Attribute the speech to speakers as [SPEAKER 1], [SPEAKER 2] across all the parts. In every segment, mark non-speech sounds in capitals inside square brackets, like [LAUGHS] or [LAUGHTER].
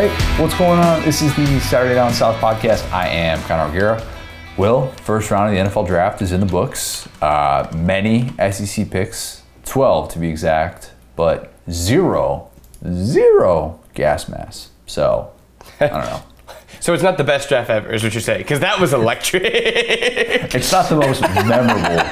[SPEAKER 1] Hey, what's going on? This is the Saturday Down South podcast. I am Connor O'Gara. Will, first round of the NFL draft is in the books. Uh, many SEC picks, 12 to be exact, but zero, zero gas mask. So, I don't know. [LAUGHS]
[SPEAKER 2] So it's not the best draft ever, is what you're saying? Because that was electric. [LAUGHS]
[SPEAKER 1] It's not the most memorable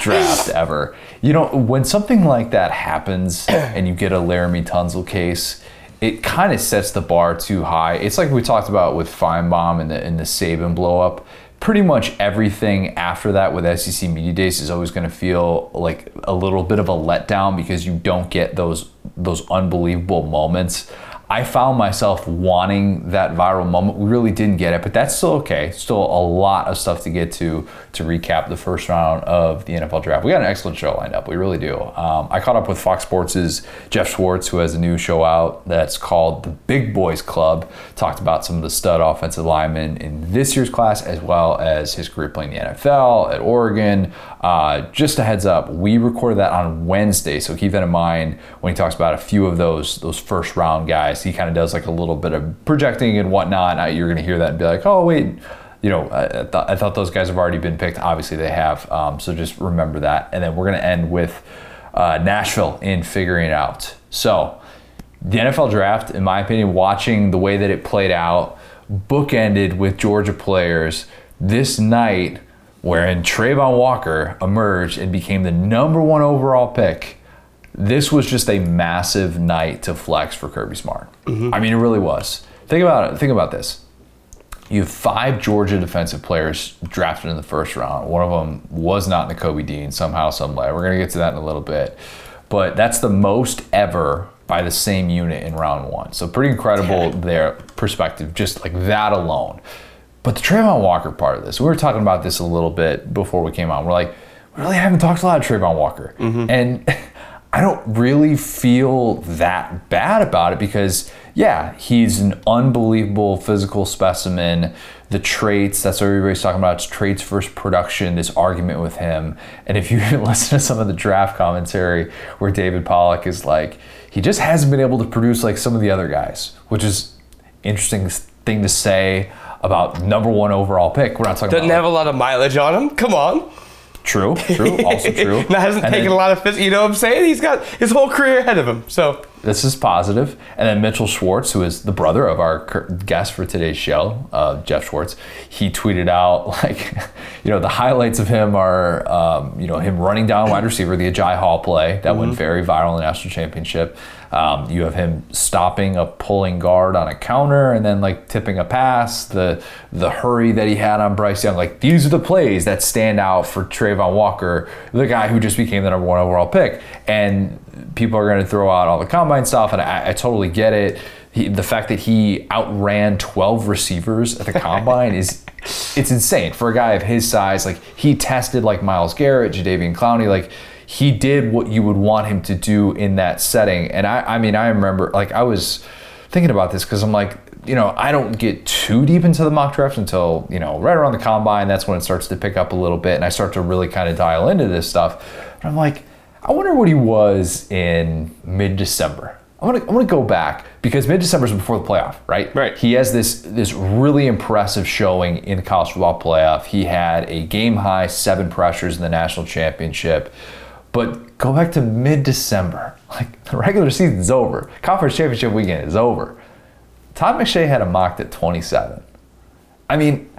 [SPEAKER 1] draft ever. You know, when something like that happens and you get a Laremy Tunsil case, it kind of sets the bar too high. It's like we talked about with Finebaum and the, and the Saban blow up. Pretty much everything after that with SEC Media Days is always going to feel like a little bit of a letdown because you don't get those those unbelievable moments. I found myself wanting that viral moment. We really didn't get it, but that's still okay. Still a lot of stuff to get to to recap the first round of the NFL draft. We got an excellent show lined up. We really do. Um, I caught up with Fox Sports' Geoff Schwartz, who has a new show out that's called The Big Boys Club. Talked about some of the stud offensive linemen in this year's class, as well as his career playing the NFL at Oregon. Uh, just a heads up, we recorded that on Wednesday, so keep that in mind when he talks about a few of those those first round guys. He kind of does like a little bit of projecting and whatnot. Uh, you're going to hear that and be like, oh wait, you know, I, thought, I thought those guys have already been picked. Obviously, they have. Um, so just remember that. And then we're going to end with uh, Nashville in figuring it out. So the NFL draft, in my opinion, watching the way that it played out, bookended with Georgia players this night wherein Travon Walker emerged and became the number one overall pick. This was just a massive night to flex for Kirby Smart. Mm-hmm. I mean, it really was. Think about it. Think about this. You have five Georgia defensive players drafted in the first round. One of them was not Nakobe Dean somehow, some way. We're going to get to that in a little bit. But that's the most ever by the same unit in round one. So pretty incredible their perspective, just like that alone. But the Travon Walker part of this, we were talking about this a little bit before we came on. We're like, we really haven't talked a lot of Travon Walker. Mm-hmm. And [LAUGHS] I don't really feel that bad about it because, yeah, he's an unbelievable physical specimen. The traits, that's what everybody's talking about. It's traits versus production, this argument with him. And if you [LAUGHS] listen to some of the draft commentary where David Pollock is like, he just hasn't been able to produce like some of the other guys, which is interesting thing to say about number one overall pick. We're not talking.
[SPEAKER 2] Doesn't
[SPEAKER 1] about
[SPEAKER 2] have a lot of mileage on him. Come on.
[SPEAKER 1] true, true, [LAUGHS] also true.
[SPEAKER 2] Now hasn't
[SPEAKER 1] And
[SPEAKER 2] taken
[SPEAKER 1] then-
[SPEAKER 2] a lot of phys- You know what I'm saying? He's got his whole career ahead of him. So
[SPEAKER 1] This is positive. And then Mitchell Schwartz, who is the brother of our cur- guest for today's show, uh, Geoff Schwartz, he tweeted out [LAUGHS] like, you know, the highlights of him are, um, you know, him running down wide receiver, the Ajay Hall play that went very viral in the national championship. Um, you have him stopping a pulling guard on a counter and then like tipping a pass. The the hurry that he had on Bryce Young, like these are the plays that stand out for Travon Walker, the guy who just became the number one overall pick. And people are going to throw out all the combine stuff, and I, I totally get it. He, the fact that he outran 12 receivers at the combine is it's insane for a guy of his size. Like he tested like Myles Garrett, Jadeveon Clowney, like he did what you would want him to do in that setting. And I, I mean, I remember like I was thinking about this because I'm like, you know, I don't get too deep into the mock drafts until, you know, right around the combine. That's when it starts to pick up a little bit and I start to really kind of dial into this stuff. But I'm like, I wonder what he was in mid December. I want to I want to go back because mid December is before the playoff, right?
[SPEAKER 2] Right.
[SPEAKER 1] He has this this really impressive showing in the college football playoff. He had a game high seven pressures in the national championship. But go back to mid December. [LAUGHS] Like the regular season's over. Conference championship weekend is over. Todd McShay had a mocked at 27. I mean,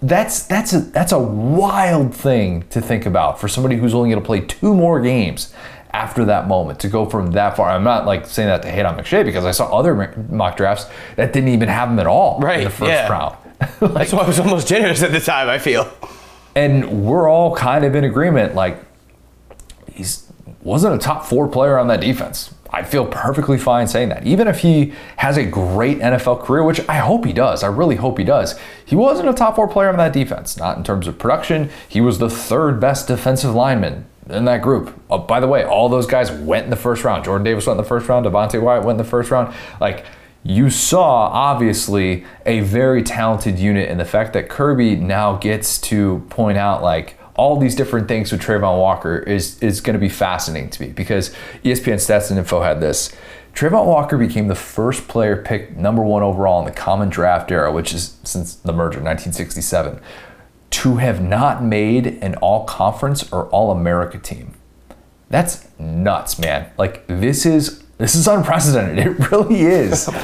[SPEAKER 1] that's that's a that's a wild thing to think about for somebody who's only going to play two more games after that moment to go from that far. I'm not like saying that to hate on McShay because I saw other mock drafts that didn't even have him at all in the first
[SPEAKER 2] yeah.
[SPEAKER 1] round. [LAUGHS]
[SPEAKER 2] that's why I was almost generous at the time, I feel.
[SPEAKER 1] and we're all kind of in agreement like he's wasn't a top four player on that defense i feel perfectly fine saying that even if he has a great nfl career which i hope he does i really hope he does he wasn't a top four player on that defense not in terms of production he was the third best defensive lineman in that group. Oh, by the way, all those guys went in the first round. Jordan Davis went in the first round. Devonte Wyatt went in the first round. Like, you saw obviously a very talented unit, and the fact that Kirby now gets to point out, like, all these different things with Travon Walker is is going to be fascinating to me because ESPN Stats and Info had this. Travon Walker became the first player picked number one overall in the common draft era, which is since the merger, 1967, to have not made an all conference or all America team. That's nuts, man. Like this is this is unprecedented. It really is. [LAUGHS]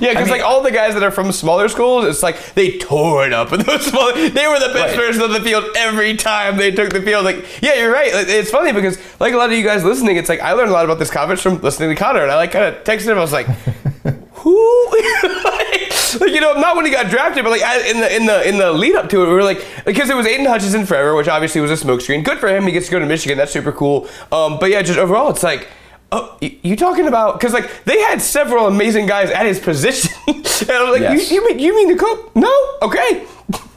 [SPEAKER 2] Yeah, because
[SPEAKER 1] mean-
[SPEAKER 2] like all the guys that are from smaller schools, it's like they tore it up. And those small, they were the best
[SPEAKER 1] Right.
[SPEAKER 2] person on the field every time they took the field. Like, yeah, you're right. It's funny because like a lot of you guys listening, it's like I learned a lot about this conference from listening to Connor, and I like kind of texted him. I was like, [LAUGHS] who? like, [LAUGHS] like, you know, not when he got drafted, but like in the in the in the lead up to it, we were like because it was Aidan Hutchinson forever, which obviously was a smokescreen. Good for him. He gets to go to Michigan. That's super cool. Um, but yeah, just overall, it's like. Oh, you talking about? Because like they had several amazing guys at his [LAUGHS] position, and I'm like,
[SPEAKER 1] Yes.
[SPEAKER 2] you, you mean you mean the coach? No, okay.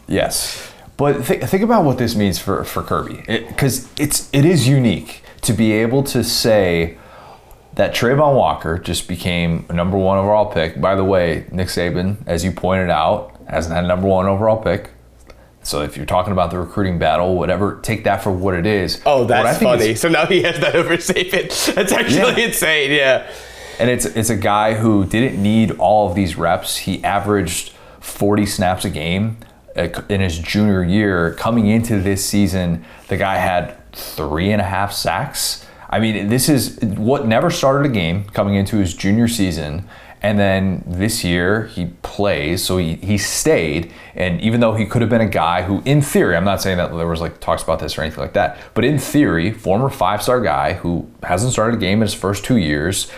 [SPEAKER 1] Yes, but th- think about what this means for for Kirby, because it's it is unique to be able to say that Travon Walker just became a number one overall pick. By the way, Nick Saban, as you pointed out, hasn't had a number one overall pick. So if you're talking about the recruiting battle, whatever, take that for what it is.
[SPEAKER 2] Oh, that's funny. So now he has that over Saban. [LAUGHS] That's actually
[SPEAKER 1] Yeah.
[SPEAKER 2] insane. Yeah.
[SPEAKER 1] And it's it's a guy who didn't need all of these reps. He averaged 40 snaps a game uh, in his junior year. Coming into this season, the guy had three and a half sacks. I mean, this is what never started a game coming into his junior season. And then this year he plays, so he, he stayed. And even though he could have been a guy who, in theory, I'm not saying that there was like talks about this or anything like that, but in theory, former five star guy who hasn't started a game in his first two years,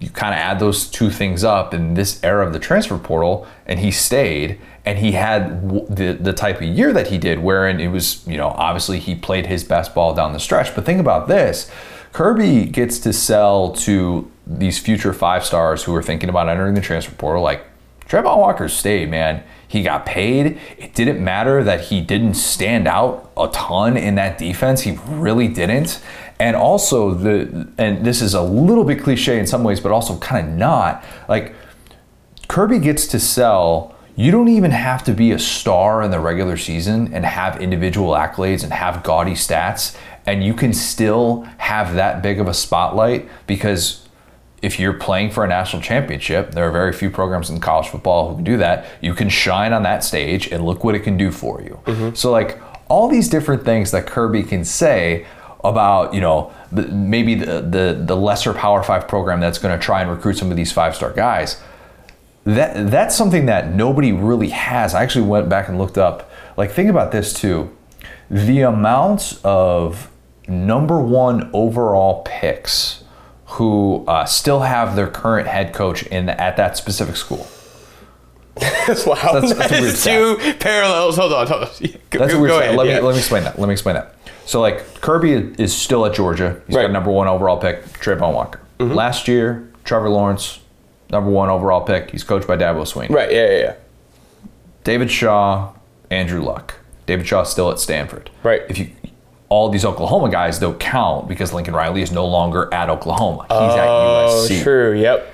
[SPEAKER 1] you kind of add those two things up in this era of the transfer portal, and he stayed, and he had the the type of year that he did, wherein it was, you know, obviously he played his best ball down the stretch. But think about this: Kirby gets to sell to these future five stars who are thinking about entering the transfer portal, like Travon Walker stayed, man. He got paid. It didn't matter that he didn't stand out a ton in that defense. He really didn't. And also the and this is a little bit cliche in some ways, but also kind of not. Like Kirby gets to sell. You don't even have to be a star in the regular season and have individual accolades and have gaudy stats, and you can still have that big of a spotlight because if you're playing for a national championship, there are very few programs in college football who can do that. You can shine on that stage and look what it can do for you. Mm-hmm. So, like, all these different things that Kirby can say about, you know, maybe the, the, the lesser Power Five program that's going to try and recruit some of these five star guys that that's something that nobody really has. I actually went back and looked up. Like, think about this too: the amount of number one overall picks who uh, still have their current head coach in at that specific school. [LAUGHS]
[SPEAKER 2] wow.
[SPEAKER 1] That's- that's a weird
[SPEAKER 2] is two parallels. Hold on. Hold on. [LAUGHS] Go,
[SPEAKER 1] That's a weird.
[SPEAKER 2] ahead.
[SPEAKER 1] let
[SPEAKER 2] yeah.
[SPEAKER 1] me let me explain that. Let me explain that. So like Kirby is still at Georgia. He's
[SPEAKER 2] Right.
[SPEAKER 1] got number one overall pick, Travon Walker. Last year, Trevor Lawrence, number one overall pick. He's coached by Dabo Swinney.
[SPEAKER 2] Right. Yeah. Yeah. yeah.
[SPEAKER 1] David Shaw, Andrew Luck. David Shaw's still at Stanford.
[SPEAKER 2] Right.
[SPEAKER 1] If you all these Oklahoma guys don't count because Lincoln Riley is no longer at Oklahoma. He's at
[SPEAKER 2] Oh,
[SPEAKER 1] USC.
[SPEAKER 2] true. Yep.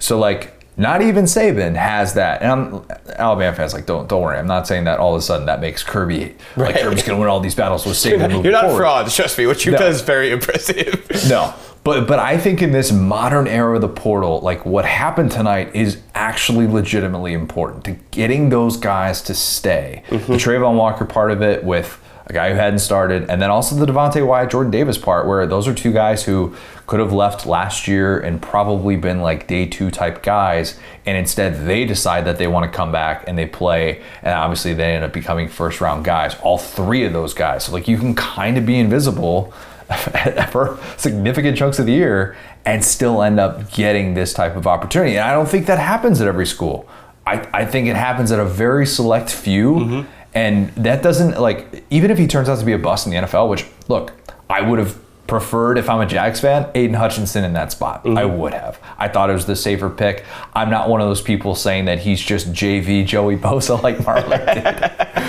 [SPEAKER 1] So like not even Saban has that. And I'm Alabama fans like don't don't worry. I'm not saying that all of a sudden that makes Kirby like
[SPEAKER 2] Right.
[SPEAKER 1] Kirby's gonna win all these battles with Saban. [LAUGHS] moving
[SPEAKER 2] You're not
[SPEAKER 1] forward.
[SPEAKER 2] fraud. Trust me. What you
[SPEAKER 1] No.
[SPEAKER 2] does is very impressive. [LAUGHS]
[SPEAKER 1] No. But but I think in this modern era of the portal, like what happened tonight is actually legitimately important to getting those guys to stay. Mm-hmm. The Travon Walker part of it with guy who hadn't started, and then also the Devonte Wyatt, Jordan Davis part, where those are two guys who could have left last year and probably been like day two type guys, and instead they decide that they want to come back and they play, and obviously they end up becoming first round guys. All three of those guys. So like you can kind of be invisible [LAUGHS] for significant chunks of the year and still end up getting this type of opportunity. And I don't think that happens at every school. I, I think it happens at a very select few. Mm-hmm. And that doesn't, like, even if he turns out to be a bust in the NFL, which, look, I would have preferred if I'm a Jags fan, Aidan Hutchinson in that spot. I would have. I thought it was the safer pick. I'm not one of those people saying that he's just JV Joey Bosa like Marlon did. [LAUGHS]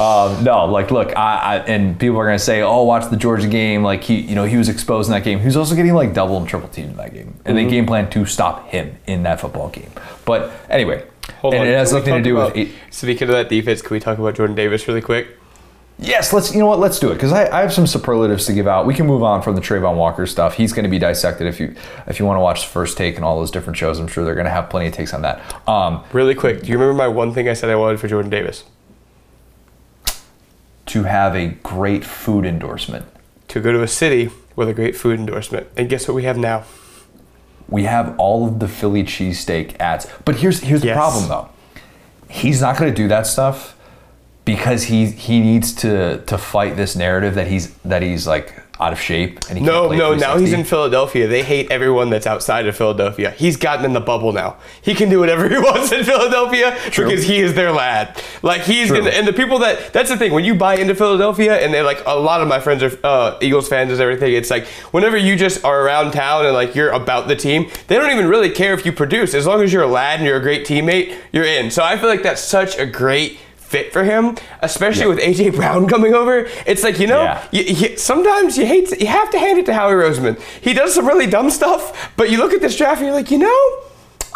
[SPEAKER 1] Um, no, like, look, I, I and people are gonna say, "Oh, watch the Georgia game." Like he, you know, he was exposed in that game. He was also getting like double and triple teamed in that game, and they game plan to stop him in that football game. But anyway,
[SPEAKER 2] Hold
[SPEAKER 1] and
[SPEAKER 2] on.
[SPEAKER 1] it has nothing to do
[SPEAKER 2] about-
[SPEAKER 1] with. It,
[SPEAKER 2] Speaking of that defense, can we talk about Jordan Davis really quick?
[SPEAKER 1] Yes, let's. You know what? Let's do it because I, I have some superlatives to give out. We can move on from the Travon Walker stuff. He's going to be dissected if you if you want to watch the first take and all those different shows. I'm sure they're going to have plenty of takes on that. Um,
[SPEAKER 2] Really quick, do you remember my one thing I said I wanted for Jordan Davis?
[SPEAKER 1] to have a great food endorsement,
[SPEAKER 2] To go to a city with a great food endorsement. And guess what we have now?
[SPEAKER 1] We have all of the Philly cheesesteak ads. But here's here's the
[SPEAKER 2] Yes.
[SPEAKER 1] problem though. He's not going to do that stuff because he he needs to to fight this narrative that he's that he's like out of shape and he
[SPEAKER 2] No, no, now he's in Philadelphia. They hate everyone that's outside of Philadelphia. He's gotten in the bubble now. He can do whatever [LAUGHS] he wants in Philadelphia
[SPEAKER 1] True.
[SPEAKER 2] because he is their lad. Like he's
[SPEAKER 1] True.
[SPEAKER 2] gonna, and the people that that's the thing when you buy into Philadelphia and they're like a lot of my friends are uh, Eagles fans and everything. It's like whenever you just are around town and like you're about the team, they don't even really care if you produce as long as you're a lad and you're a great teammate, you're in. So I feel like that's such a great fit for him, especially
[SPEAKER 1] Yeah.
[SPEAKER 2] with AJ Brown [LAUGHS] coming over. It's like you know,
[SPEAKER 1] Yeah.
[SPEAKER 2] you, you, sometimes you hate to, you have to hand it to Howie Roseman. He does some really dumb stuff, but you look at this draft and you're like, you know,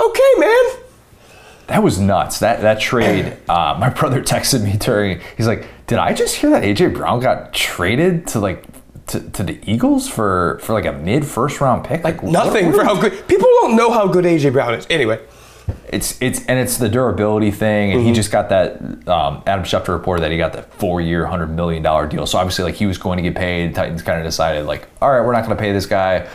[SPEAKER 2] okay, man.
[SPEAKER 1] That was nuts. That that trade. [CLEARS THROAT] Uh, my brother texted me during. He's like, "Did I just hear that AJ Brown got traded to like to, to the Eagles for for like a mid first round pick? Like what-
[SPEAKER 2] Nothing for how good people don't know how good AJ Brown is. Anyway,
[SPEAKER 1] It's it's and it's the durability thing, and he
[SPEAKER 2] Mm-hmm.
[SPEAKER 1] just got that. Um, Adam Schefter reported that he got that four year, hundred million dollar deal. So obviously, like he was going to get paid. Titans kind of decided like, all right, we're not going to pay this guy.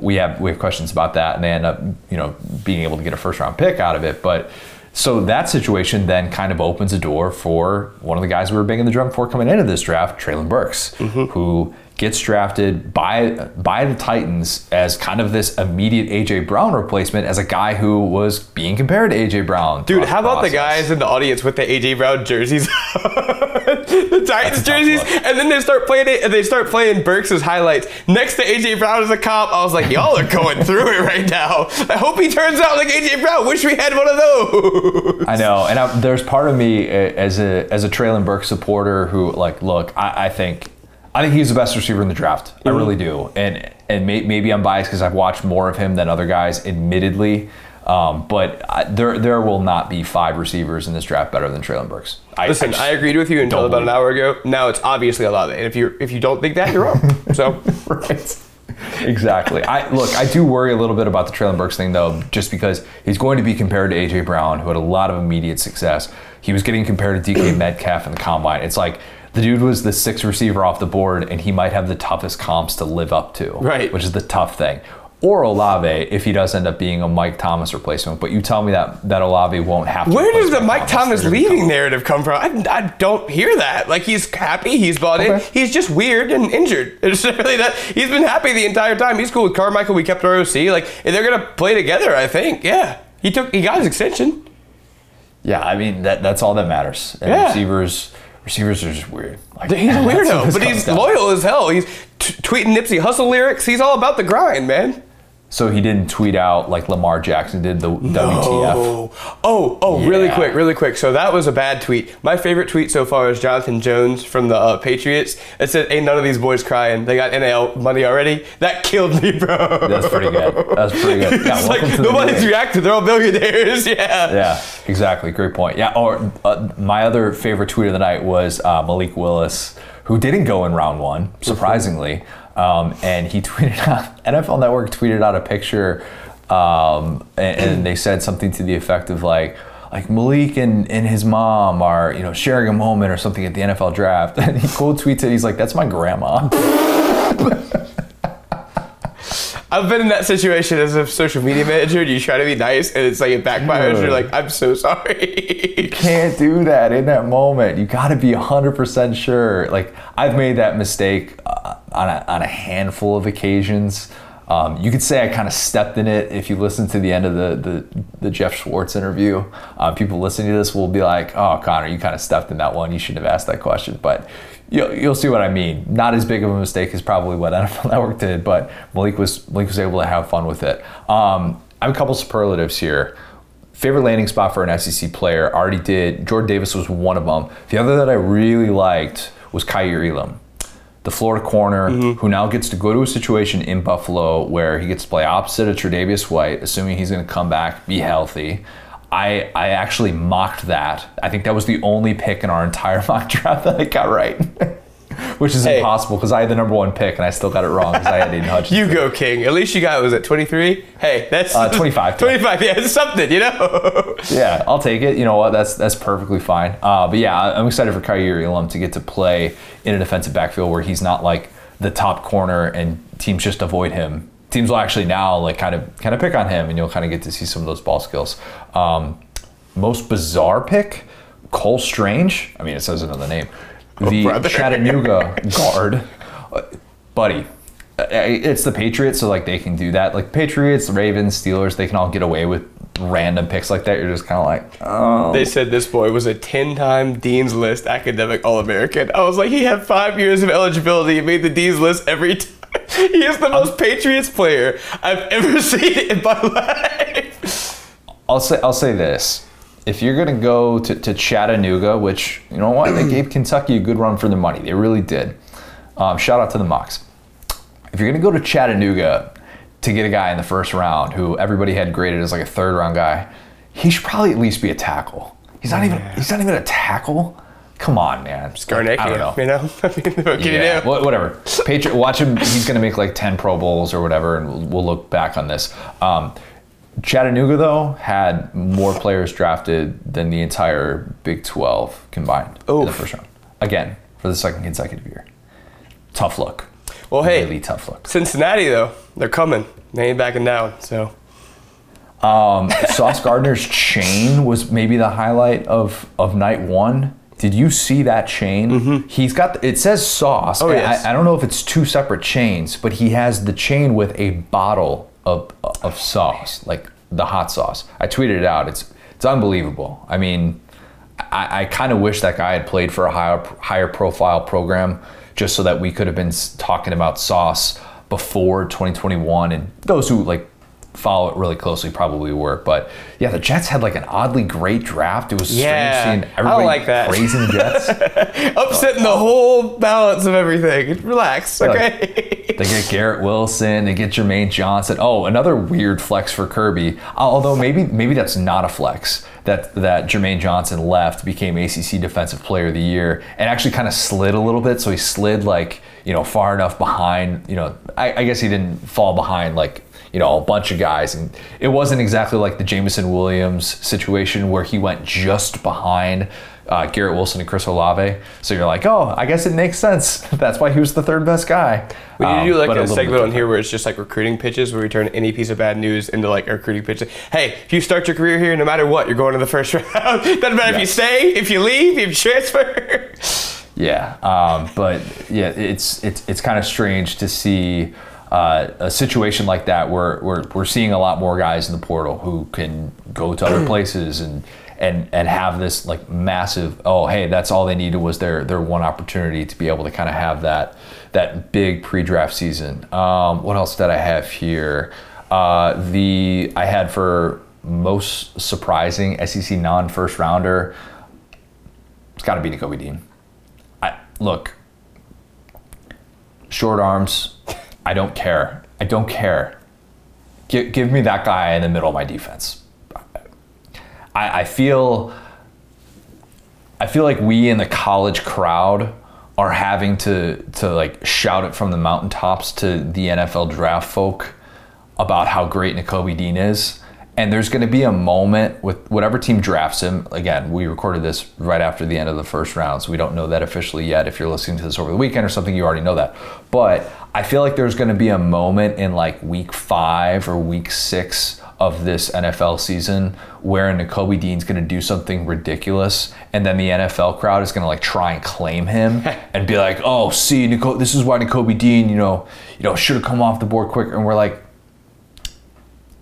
[SPEAKER 1] We have we have questions about that, and they end up you know being able to get a first round pick out of it, but. So that situation then kind of opens a door for one of the guys we were banging the drum for coming into this draft, Treylon Burks,
[SPEAKER 2] Mm-hmm.
[SPEAKER 1] who gets drafted by by the Titans as kind of this immediate AJ Brown replacement as a guy who was being compared to AJ Brown.
[SPEAKER 2] dude, how about the guys in the audience with the AJ Brown jerseys, [LAUGHS] the Titans jerseys, and then they start playing it, and they start playing Burks' highlights next to AJ Brown as a cop. I was like, y'all are going [LAUGHS] through it right now. I hope he turns out like AJ Brown. Wish we had one of those.
[SPEAKER 1] I know, and I, there's part of me uh, as a as a Treylon Burks supporter who like, look, I, I think I think he's the best receiver in the draft. I
[SPEAKER 2] Mm-hmm.
[SPEAKER 1] really do, and and may, maybe I'm biased because I've watched more of him than other guys, admittedly. Um, but I, there there will not be five receivers in this draft better than Treylon Burks. I,
[SPEAKER 2] Listen,
[SPEAKER 1] just
[SPEAKER 2] I agreed with you until about an hour ago. Now it's obviously a lot. And if you if you don't think that, you're wrong. So [LAUGHS]
[SPEAKER 1] right. Exactly. I look. I do worry a little bit about the Treylon Burks thing, though, just because he's going to be compared to AJ Brown, who had a lot of immediate success. He was getting compared to DK Metcalf in the combine. It's like the dude was the sixth receiver off the board, and he might have the toughest comps to live up to.
[SPEAKER 2] Right.
[SPEAKER 1] Which is the tough thing. Or Olave, if he does end up being a Mike Thomas replacement. But you tell me that that Olave won't have. to
[SPEAKER 2] where does the Mike Thomas
[SPEAKER 1] They're
[SPEAKER 2] leaving
[SPEAKER 1] come-
[SPEAKER 2] narrative come from? I, I don't hear that. Like he's happy, he's bought in. He's just weird and injured. [LAUGHS] It's really that he's been happy the entire time. He's cool with Carmichael. We kept our OC. Like they're gonna play together. I think. Yeah. He took. He got his extension.
[SPEAKER 1] Yeah, I mean that that's all that matters. And
[SPEAKER 2] Yeah.
[SPEAKER 1] receivers receivers are just weird. Like,
[SPEAKER 2] He's a [LAUGHS] weirdo, but he's loyal as hell. He's t- tweeting Nipsey Hussle lyrics. He's all about the grind, man.
[SPEAKER 1] So he didn't tweet out like Lamar Jackson did the WTF.
[SPEAKER 2] Oh, oh, oh! Really quick, really quick. So that was a bad tweet. My favorite tweet so far is Jonathan Jones from the uh, Patriots. It said, "Ain't none of these boys crying. They got NIL money already." That killed me, bro.
[SPEAKER 1] That's pretty good. That's pretty good. [LAUGHS] Yeah,
[SPEAKER 2] it's
[SPEAKER 1] welcome
[SPEAKER 2] like
[SPEAKER 1] to the
[SPEAKER 2] nobody's reacted. They're all billionaires. [LAUGHS] Yeah.
[SPEAKER 1] Yeah, exactly. Great point. Yeah. Or uh, my other favorite tweet of the night was uh, Malik Willis, who didn't go in round one, surprisingly, um, and he [LAUGHS] tweeted out. NFL Network tweeted out a picture, um, and, and they said something to the effect of like. Like Malik and, and his mom are, you know, sharing a moment or something at the NFL draft. [LAUGHS] And he quote tweets it. He's like, "That's my grandma." [LAUGHS]
[SPEAKER 2] I've been in that situation as a social media manager. You try to be nice, and it's like it backfires. You're like, "I'm so sorry."
[SPEAKER 1] You can't do that in that moment. You got to be 100% sure. Like, I've made that mistake uh, on, a, on a handful of occasions. Um, you could say I kind of stepped in it if you listen to the end of the, the, the Geoff Schwartz interview. Uh, people listening to this will be like, oh, Connor, you kind of stepped in that one. You shouldn't have asked that question. But you'll, you'll see what I mean. Not as big of a mistake as probably what [LAUGHS] NFL Network did, but Malik was, Malik was able to have fun with it. Um, I have a couple superlatives here favorite landing spot for an SEC player. Already did. Jordan Davis was one of them. The other that I really liked was Kaiir Elam, the Florida corner, who now gets to go to a situation in Buffalo where he gets to play opposite of Tre'Davious White, assuming he's going to come back, be healthy. I I actually mocked that. I think that was the only pick in our entire [LAUGHS] mock draft that I got right. [LAUGHS] Which is
[SPEAKER 2] Hey.
[SPEAKER 1] impossible because I had the number one pick and I still got it wrong because I had Aidan Hutchinson.
[SPEAKER 2] You go, King. At least you got was it 23? Hey, that's
[SPEAKER 1] Uh, 25,
[SPEAKER 2] 25. Yeah, it's something, you know. [LAUGHS]
[SPEAKER 1] Yeah, I'll take it. You know what? That's that's perfectly fine. Uh, but yeah, I'm excited for Kaiir Elam to get to play in a defensive backfield where he's not like the top corner and teams just avoid him. Teams will actually now like kind of kind of pick on him, and you'll kind of get to see some of those ball skills. Um, most bizarre pick, Cole Strange. I mean, it says another name. the
[SPEAKER 2] brother.
[SPEAKER 1] Chattanooga [LAUGHS] guard, buddy. It's the Patriots, so like they can do that. Like Patriots, Ravens, Steelers, they can all get away with random picks like that. You're just kind of like, oh,
[SPEAKER 2] They said this boy was a 10-time Dean's List academic All-American. I was like, he had five years of eligibility. He made the Dean's List every time. He is the most Patriots player I've ever [LAUGHS] seen in my life.
[SPEAKER 1] I'll say I'll say this: if you're gonna go to, to Chattanooga, which you know what, they [CLEARS THROAT] gave Kentucky a good run for their money, they really did. Um, shout out to the Mocs. If you're gonna go to Chattanooga to get a guy in the first round who everybody had graded as like a third round guy, he should probably at least be a tackle. He's not even he's not even a tackle. Come on, man.
[SPEAKER 2] Garnecchia,
[SPEAKER 1] I don't know.
[SPEAKER 2] you know? I mean, what can
[SPEAKER 1] Yeah,
[SPEAKER 2] you do?
[SPEAKER 1] wha- whatever. Patriot, watch him. He's going to make like 10 Pro Bowls or whatever, and we'll, we'll look back on this. Um, Chattanooga, though, had more players drafted than the entire Big 12 combined in the first round. Again, for the second consecutive year. Tough look.
[SPEAKER 2] Well, hey,
[SPEAKER 1] Really tough look.
[SPEAKER 2] Cincinnati, though, they're coming. They ain't backing down, so.
[SPEAKER 1] Um, Sauce Gardner's chain was maybe the highlight of, of night one. Did you see that chain? He's got it says Sauce.
[SPEAKER 2] Mm-hmm. Oh, yes.
[SPEAKER 1] I, I don't know if it's two separate chains, but he has the chain with a bottle of of sauce, like the hot sauce. I tweeted it out. It's it's unbelievable. I mean, I, I kind of wish that guy had played for a higher higher profile program, just so that we could have been talking about Sauce before 2021. And those who like follow it really closely probably were. But yeah, the Jets had like an oddly great draft. It was
[SPEAKER 2] Yeah,
[SPEAKER 1] strange seeing
[SPEAKER 2] I
[SPEAKER 1] everybody
[SPEAKER 2] like that.
[SPEAKER 1] praising the Jets. [LAUGHS]
[SPEAKER 2] Upsetting the whole balance of everything. Relax, okay?
[SPEAKER 1] They get Garrett Wilson, they get Jermaine Johnson. Oh, another weird flex for Kirby. Uh, although maybe maybe that's not a flex. That that Jermaine Johnson left, became ACC Defensive Player of the Year, and actually kind of slid a little bit. So he slid like you know far enough behind. You know, I, I guess he didn't fall behind like you know a bunch of guys, and it wasn't exactly like the Jameson Williams situation where he went just behind. Uh, Garrett Wilson and Chris Olave. So you're like, oh, I guess it makes sense. [LAUGHS] That's why he was the third best guy.
[SPEAKER 2] We need
[SPEAKER 1] Um,
[SPEAKER 2] to do like a,
[SPEAKER 1] bit
[SPEAKER 2] segment on here where it's just like recruiting pitches, where we turn any piece of bad news into like a recruiting pitch. Hey, if you start your career here, no matter what, you're going to the first [LAUGHS] round. Doesn't matter if you stay, if you leave, if you transfer.
[SPEAKER 1] Yeah, um, but yeah, it's it's it's kind of strange to see uh, a situation like that where we're we're seeing a lot more guys in the portal who can go to other [CLEARS THROAT] places and and and have this like massive oh hey that's all they needed was their their one opportunity to be able to kind of have that that big pre-draft season. Um, what else did I have here? Uh, the I had for most surprising SEC non first rounder. It's got to be Nakobe Dean. I, look, short arms, I don't care. I don't care. Give, give me that guy in the middle of my defense. I, I feel I feel like we in the college crowd are having to to like shout it from the mountaintops to the NFL draft folk about how great Nakobe Dean is. And there's going to be a moment with whatever team drafts him. Again, we recorded this right after the end of the first round, so we don't know that officially yet. If you're listening to this over the weekend or something, you already know that. But I feel like there's going to be a moment in like week five or week six of this NFL season where Nakobe Dean's going to do something ridiculous, and then the NFL crowd is going to like try and claim him [LAUGHS] and be like, "Oh, see, Nico, this is why Nakobe Dean, you know, you know, should have come off the board quicker." And we're like,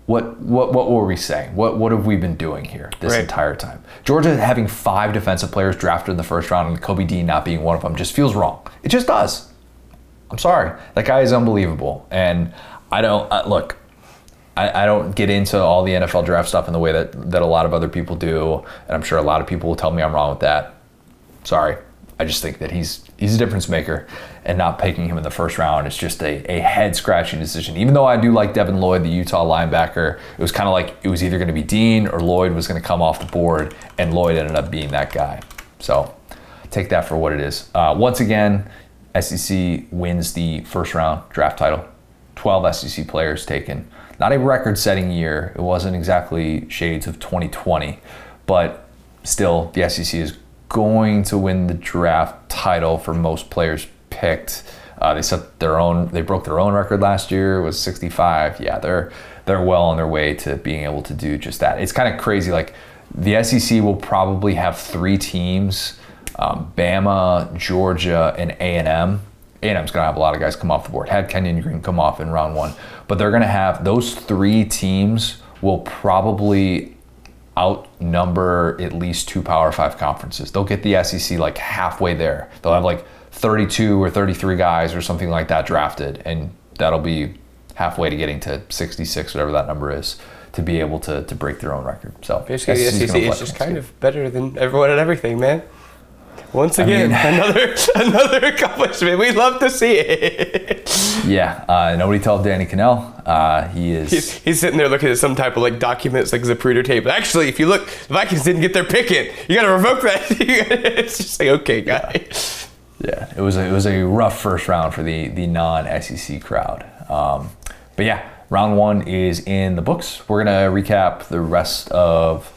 [SPEAKER 1] what what what were we saying? What what have we been doing here this
[SPEAKER 2] Right.
[SPEAKER 1] entire time? Georgia having five defensive players drafted in the first round and Kobe Dean not being one of them just feels wrong. It just does. I'm sorry. That guy is unbelievable, and I don't uh, look. I, I don't get into all the NFL draft stuff in the way that that a lot of other people do, and I'm sure a lot of people will tell me I'm wrong with that. Sorry. I just think that he's he's a difference maker, and not picking him in the first round. It's just a, a head scratching decision. Even though I do like Devin Lloyd, the Utah linebacker, it was kind of like it was either going to be Dean or Lloyd was going to come off the board, and Lloyd ended up being that guy. So take that for what it is. Uh, once again, SEC wins the first round draft title. 12 SEC players taken. Not a record setting year. It wasn't exactly shades of 2020, but still, the SEC is going to win the draft title for most players picked. Uh, they set their own. They broke their own record last year. It was 65. Yeah, they're they're well on their way to being able to do just that. It's kind of crazy. Like the SEC will probably have three teams: um, Bama, Georgia, and A and M. A and M's going to have a lot of guys come off the board. Had Kenyon Green come off in round one, but they're going to have those three teams will probably outnumber at least two Power Five conferences. They'll get the SEC like halfway there. They'll have like 32 or 33 guys or something like that drafted, and that'll be halfway to getting to 66, whatever that number is, to be able to, to break their own record. So
[SPEAKER 2] basically, the SEC is just kind of better than everyone at everything, man. Once again, I mean, [LAUGHS] another [LAUGHS] another accomplishment. We love to see it. [LAUGHS]
[SPEAKER 1] yeah, uh, nobody told Danny Kanell. Uh, he is.
[SPEAKER 2] He's, he's, sitting there looking at some type of like documents, like Zapruder tape. Actually, if you look, the Vikings didn't get their pick in. You got to revoke that. it's just like okay, guy.
[SPEAKER 1] Yeah, it was a, it was a rough first round for the the non SEC crowd. Um, but yeah, round one is in the books. We're gonna recap the rest of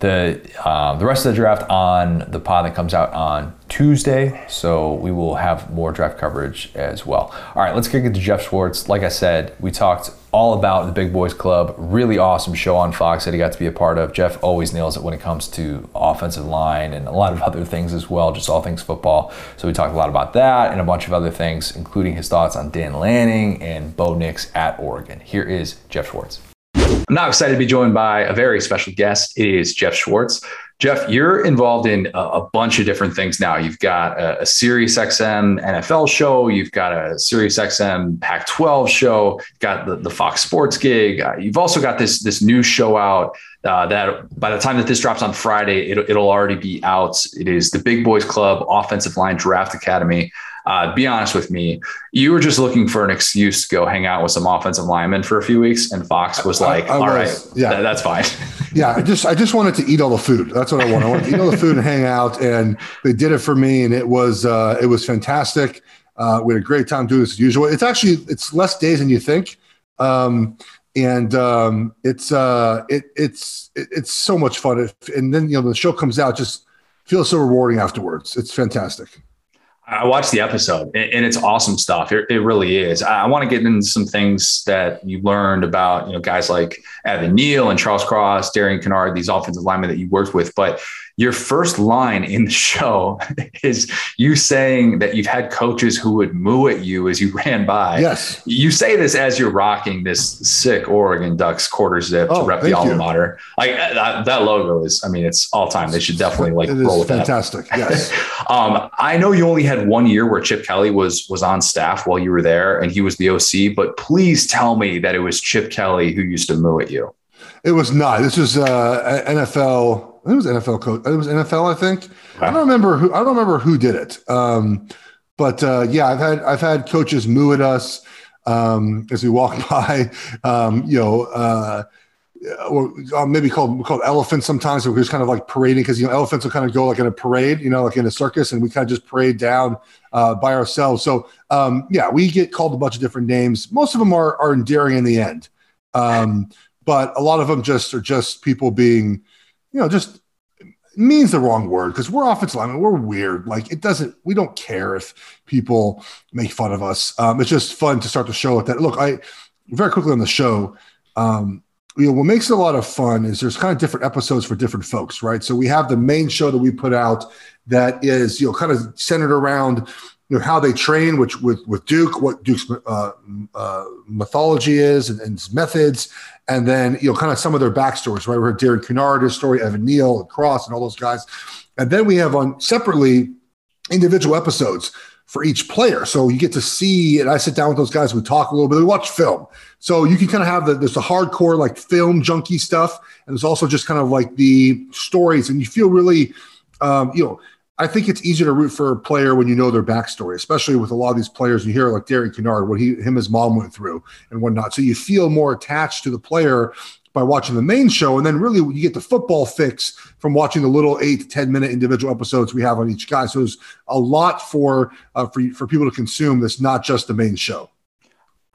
[SPEAKER 1] the um, the rest of the draft on the pod that comes out on Tuesday. So we will have more draft coverage as well. All right, let's kick it to Geoff Schwartz. Like I said, we talked all about the Big Boys Club. Really awesome show on Fox that he got to be a part of. Geoff always nails it when it comes to offensive line and a lot of other things as well, just all things football. So we talked a lot about that and a bunch of other things, including his thoughts on Dan Lanning and Bo Nix at Oregon. Here is Geoff Schwartz. I'm now excited to be joined by a very special guest. It is Geoff Schwartz. Geoff, you're involved in a, bunch of different things now. You've got a, a Sirius XM NFL show. You've got a Sirius XM Pac-12 show. You've got the, the Fox Sports gig. Uh, you've also got this this new show out uh, that by the time that this drops on Friday, it'll, it'll already be out. It is the Big Boys Club Offensive Line Draft Academy uh, be honest with me, you were just looking for an excuse to go hang out with some offensive linemen for a few weeks, and Fox was like, I, I "All was, right, yeah, th- that's fine." [LAUGHS]
[SPEAKER 3] yeah, I just I just wanted to eat all the food. That's what I wanted. I wanted to eat all the food and hang out, and they did it for me, and it was uh, it was fantastic. Uh, we had a great time doing this as usual. It's actually it's less days than you think. Um, and um, it's uh, it, it's it, it's so much fun. And then you know the show comes out, just feels so rewarding afterwards. It's fantastic.
[SPEAKER 1] I watched the episode and it's awesome stuff. It, really is. I, want to get into some things that you learned about, you know, guys like Evan Neal and Charles Cross, Darian Kinnard, these offensive linemen that you worked with. But your first line in the show [LAUGHS] is you saying that you've had coaches who would moo at you as you [LAUGHS] ran by.
[SPEAKER 3] Yes.
[SPEAKER 1] You say this as you're rocking this sick Oregon Ducks quarter zip oh, to rep the alma mater. Like uh, that, that, logo is, I mean, it's all time. They should definitely like roll with
[SPEAKER 3] fantastic.
[SPEAKER 1] that.
[SPEAKER 3] Yes. [LAUGHS]
[SPEAKER 1] um, I know you only had one year where Chip Kelly was was on staff while you were there and he was the OC, but please tell me that it was Chip Kelly who used to moo at you.
[SPEAKER 3] It was not. This was uh, NFL it was NFL coach. It was NFL, I think. Wow. I don't remember who. I don't remember who did it. Um, but uh, yeah, I've had I've had coaches moo at us um, as we walk [LAUGHS] by. Um, you know, uh, or uh, maybe called called elephants sometimes. We're just kind of like parading because you know elephants will kind of go like in a parade, you know, like in a circus, and we kind of just parade down uh, by ourselves. So um, yeah, we get called a bunch of different names. Most of them are are endearing in the end, um, but a lot of them just are just people being you know, just means the wrong word because we're offensive linemen. We're weird. Like it doesn't. We don't care if people make fun of us. Um, it's just fun to start the show with that. Look, I very quickly on the show. Um, you know, what makes it a lot of fun is there's kind of different episodes for different folks, right? So we have the main show that we put out that is, you know, kind of centered around know how they train, which with with Duke, what Duke's uh, uh, mythology is and, and, his methods, and then you know kind of some of their backstories. Right, we heard Darian Kinnard, his story, Evan Neal, and Cross, and all those guys, and then we have on separately individual episodes for each player. So you get to see, and I sit down with those guys. We talk a little bit. We watch film, so you can kind of have the there's the hardcore like film junkie stuff, and there's also just kind of like the stories, and you feel really, um, you know I think it's easier to root for a player when you know their backstory, especially with a lot of these players you hear like Darian Kinnard, what he him his mom went through and whatnot. So you feel more attached to the player by watching the main show, and then really you get the football fix from watching the little eight to ten minute individual episodes we have on each guy. So there's a lot for uh, for for people to consume that's not just the main show.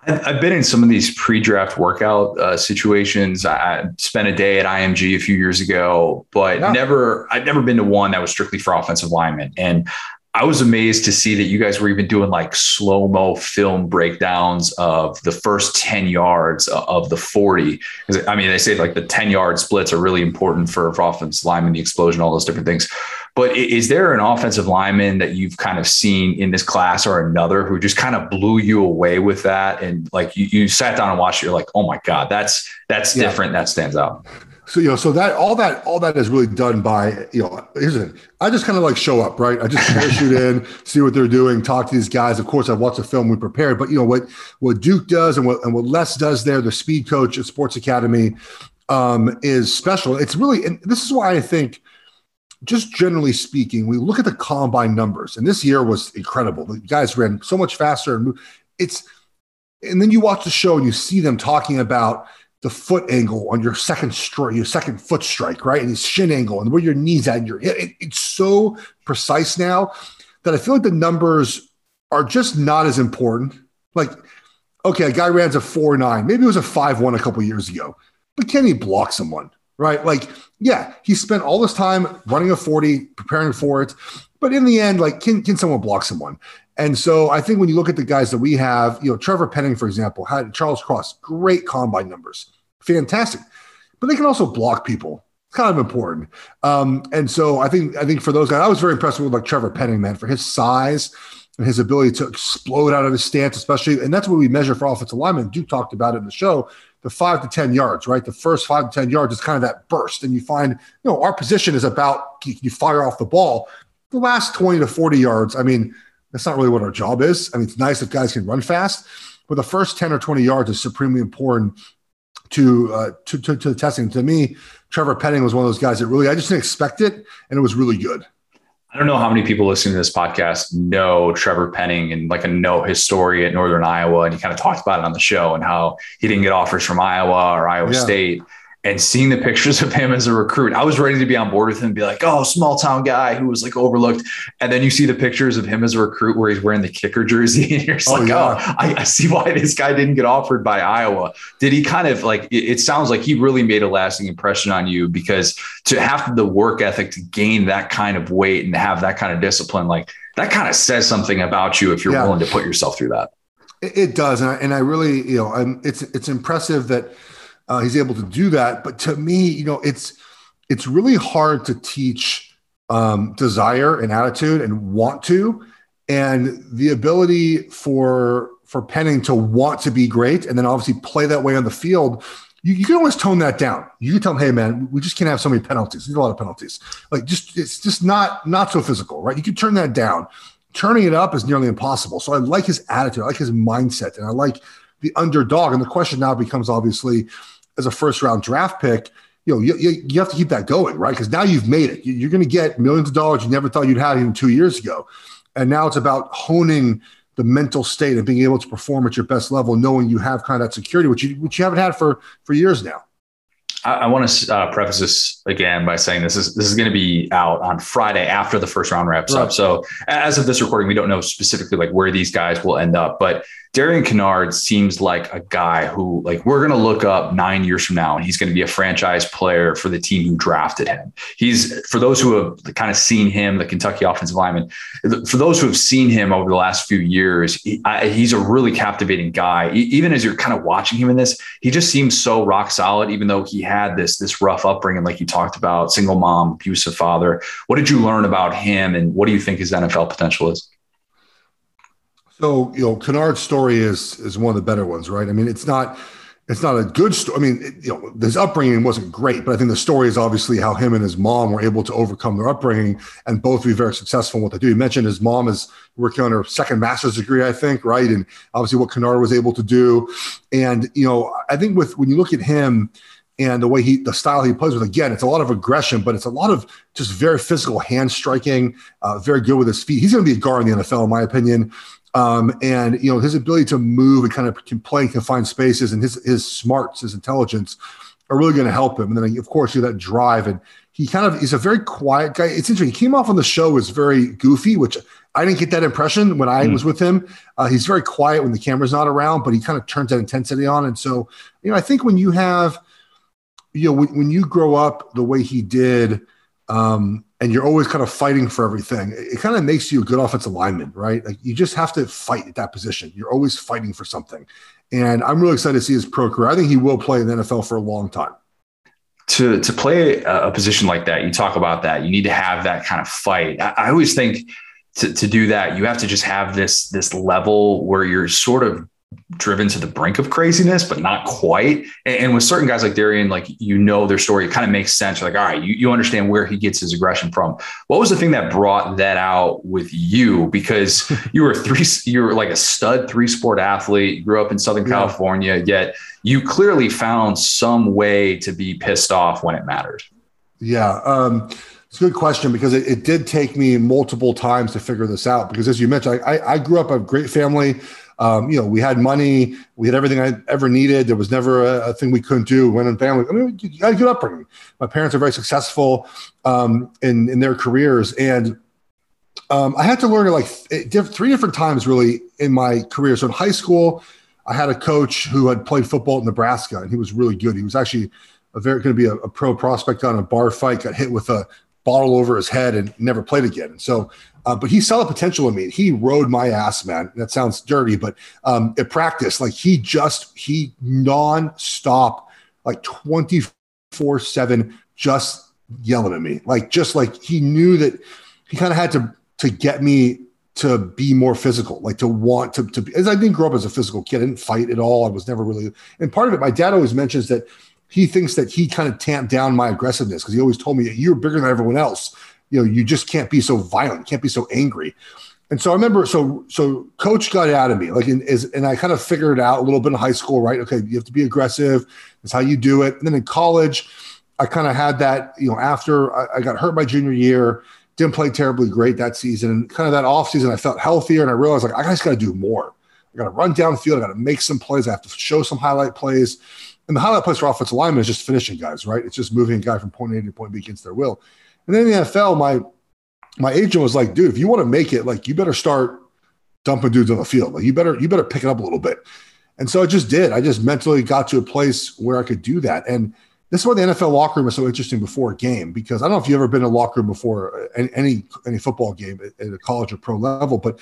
[SPEAKER 1] I've been in some of these pre-draft workout uh, situations. I spent a day at IMG a few years ago, but yeah. never I've never been to one that was strictly for offensive linemen. And I was amazed to see that you guys were even doing like slow mo film breakdowns of the first 10 yards of the 40. I mean, they say like the 10 yard splits are really important for, for offensive linemen, the explosion, all those different things. But is there an offensive lineman that you've kind of seen in this class or another who just kind of blew you away with that? And like you, you sat down and watched, it, you're like, oh my God, that's that's yeah. different. That stands out.
[SPEAKER 3] So you know, so that all that all that is really done by you know. Here's it. I just kind of like show up, right? I just parachute [LAUGHS] in, see what they're doing, talk to these guys. Of course, I've watched the film we prepared, but you know what what Duke does and what and what Les does there, the speed coach at Sports Academy, um, is special. It's really, and this is why I think, just generally speaking, we look at the combine numbers, and this year was incredible. The guys ran so much faster, and it's, and then you watch the show and you see them talking about the foot angle on your second strike, your second foot strike, right? And his shin angle and where your knees at and your hip. It, it's so precise now that I feel like the numbers are just not as important. Like, okay, a guy ran a four nine, maybe it was a five one a couple years ago, but can he block someone? Right? Like, yeah, he spent all this time running a 40, preparing for it. But in the end, like, can can someone block someone? And so I think when you look at the guys that we have, you know, Trevor Penning, for example, had Charles Cross, great combine numbers fantastic. But they can also block people. It's kind of important. Um, and so I think I think for those guys, I was very impressed with like Trevor Penning, man, for his size and his ability to explode out of his stance, especially. And that's what we measure for offensive linemen. Duke talked about it in the show. The five to 10 yards, right? The first five to 10 yards is kind of that burst. And you find, you know, our position is about you fire off the ball. The last 20 to 40 yards, I mean, that's not really what our job is. I mean, it's nice if guys can run fast, but the first 10 or 20 yards is supremely important to, uh, to, to, to the testing. To me, Trevor Penning was one of those guys that really I just didn't expect it, and it was really good.
[SPEAKER 1] I don't know how many people listening to this podcast know Trevor Penning and like a know his story at Northern Iowa, and he kind of talked about it on the show and how he didn't get offers from Iowa or Iowa yeah. State and seeing the pictures [LAUGHS] of him as a recruit, I was ready to be on board with him and be like, oh, small town guy who was like overlooked. And then you see the pictures of him as a recruit where he's wearing the kicker jersey. [LAUGHS] And you're just oh, like, yeah. oh, I, I, see why this guy didn't get offered by Iowa. Did he kind of like, it, it, sounds like he really made a lasting impression on you because to have the work ethic to gain that kind of weight and to have that kind of discipline, like that kind of says something about you if you're yeah. willing to put yourself through that.
[SPEAKER 3] It, it does. And I, and I really, you know, I'm, it's, it's impressive that, uh, he's able to do that. But to me, you know, it's it's really hard to teach um, desire and attitude and want to, and the ability for for Penning to want to be great and then obviously play that way on the field. You, you can always tone that down. You can tell him, "Hey, man, we just can't have so many penalties. There's a lot of penalties. Like, just it's just not not so physical, right? You can turn that down. Turning it up is nearly impossible. So I like his attitude. I like his mindset, and I like the underdog. And the question now becomes obviously as a first round draft pick, you know, you, you, you have to keep that going, right? Because now you've made it. You're going to get millions of dollars you never thought you'd have even two years ago. And now it's about honing the mental state and being able to perform at your best level, knowing you have kind of that security, which you, which you haven't had for, for years now.
[SPEAKER 1] I, I want to uh, preface this again by saying this is this is going to be out on Friday after the first round wraps right. up. So as of this recording, we don't know specifically like where these guys will end up, but Darian Kinnard seems like a guy who, like, we're going to look up nine years from now and he's going to be a franchise player for the team who drafted him. He's, for those who have kind of seen him, the Kentucky offensive lineman, for those who have seen him over the last few years, he, I, he's a really captivating guy. Even as you're kind of watching him in this, he just seems so rock solid, even though he had this, this rough upbringing, like you talked about, single mom, abusive father. What did you learn about him and what do you think his NFL potential is?
[SPEAKER 3] So you know, Kinnard's story is is one of the better ones, right? I mean, it's not it's not a good story. I mean, it, you know, his upbringing wasn't great, but I think the story is obviously how him and his mom were able to overcome their upbringing and both be very successful in what they do. You mentioned his mom is working on her second master's degree, I think, right? And obviously what Kinnard was able to do. And, you know, I think with when you look at him, and the way he, the style he plays with. Again, it's a lot of aggression, but it's a lot of just very physical hand striking. Uh, very good with his feet. He's going to be a guard in the NFL, in my opinion. Um, and you know his ability to move and kind of can play in confined spaces, and his his smarts, his intelligence, are really going to help him. And then of course you have that drive, and he kind of he's a very quiet guy. It's interesting. He came off on the show as very goofy, which I didn't get that impression when I mm. was with him. Uh, he's very quiet when the camera's not around, but he kind of turns that intensity on. And so, you know, I think when you have, you know, when, when you grow up the way he did, um, and you're always kind of fighting for everything, it, it kind of makes you a good offensive lineman, right? Like you just have to fight at that position. You're always fighting for something. And I'm really excited to see his pro career. I think he will play in the NFL for a long time
[SPEAKER 1] to to play a, position like that, you talk about that. You need to have that kind of fight. I, I always think to, to do that, you have to just have this this level where you're sort of driven to the brink of craziness, but not quite. And, and, with certain guys like Darian, like you know their story, it kind of makes sense. You're like, all right, you, you understand where he gets his aggression from. What was the thing that brought that out with you? Because [LAUGHS] you were three, you were like a stud three sport athlete, you grew up in Southern yeah. California, yet you clearly found some way to be pissed off when it mattered.
[SPEAKER 3] Yeah. Um, it's a good question because it, it, did take me multiple times to figure this out. Because as you mentioned, I, I, I grew up a great family. Um, you know, we had money, we had everything I ever needed. There was never a, a thing we couldn't do. Went in family. I mean, I had a good upbringing. My parents are very successful um, in in their careers, and um, I had to learn it like three different times really in my career. So in high school, I had a coach who had played football at Nebraska, and he was really good. He was actually a very going to be a, a, pro prospect on a bar fight. Got hit with a bottle over his head and never played again. And so, uh, but he saw the potential in me. He rode my ass, man. That sounds dirty, but um, at practice, like he just he non-stop, like 24 seven, just yelling at me, like just like he knew that he kind of had to to get me to be more physical, like to want to to be. As I didn't grow up as a physical kid, I didn't fight at all. I was never really, and part of it, my dad always mentions that he thinks that he kind of tamped down my aggressiveness because he always told me you're bigger than everyone else. You know, you just can't be so violent, can't be so angry. And so I remember, so so coach got out of me, like, in, is, and I kind of figured out a little bit in high school, right? Okay, you have to be aggressive. That's how you do it. And then in college, I kind of had that, you know, after I, I, got hurt my junior year, didn't play terribly great that season. And kind of that off season, I felt healthier and I realized like, I just got to do more. I got to run down the field. I got to make some plays. I have to show some highlight plays. And the highlight plays for offensive linemen is just finishing guys, right? It's just moving a guy from point A to point B against their will. And then in the NFL, my my agent was like, dude, if you want to make it, like you better start dumping dudes on the field. Like you better you better pick it up a little bit. And so I just did. I just mentally got to a place where I could do that. And this is why the NFL locker room is so interesting before a game because I don't know if you've ever been in a locker room before uh, any any football game at, at a college or pro level, but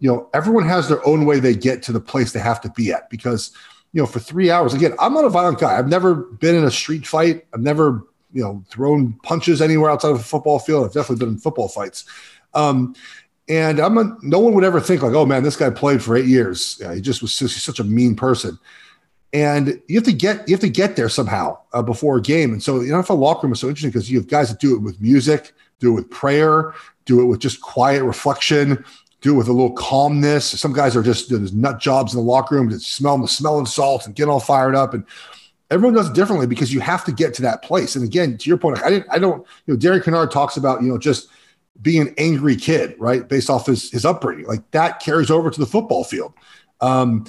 [SPEAKER 3] you know everyone has their own way they get to the place they have to be at because you know, for three hours. Again, I'm not a violent guy. I've never been in a street fight. I've never, you know, thrown punches anywhere outside of a football field. I've definitely been in football fights. Um, and I'm a, no one would ever think like, oh man, this guy played for eight years. Yeah, he just was such a mean person. And you have to get you have to get there somehow uh, before a game. And so the NFL locker room is so interesting because you have guys that do it with music, do it with prayer, do it with just quiet reflection, do it with a little calmness. Some guys are just there's nut jobs in the locker room that smell the smelling salt and get all fired up. And everyone does it differently because you have to get to that place. And again, to your point, I didn't, I don't, you know, Darian Kinnard talks about, you know, just being an angry kid, right? Based off his, his upbringing, like that carries over to the football field. Um,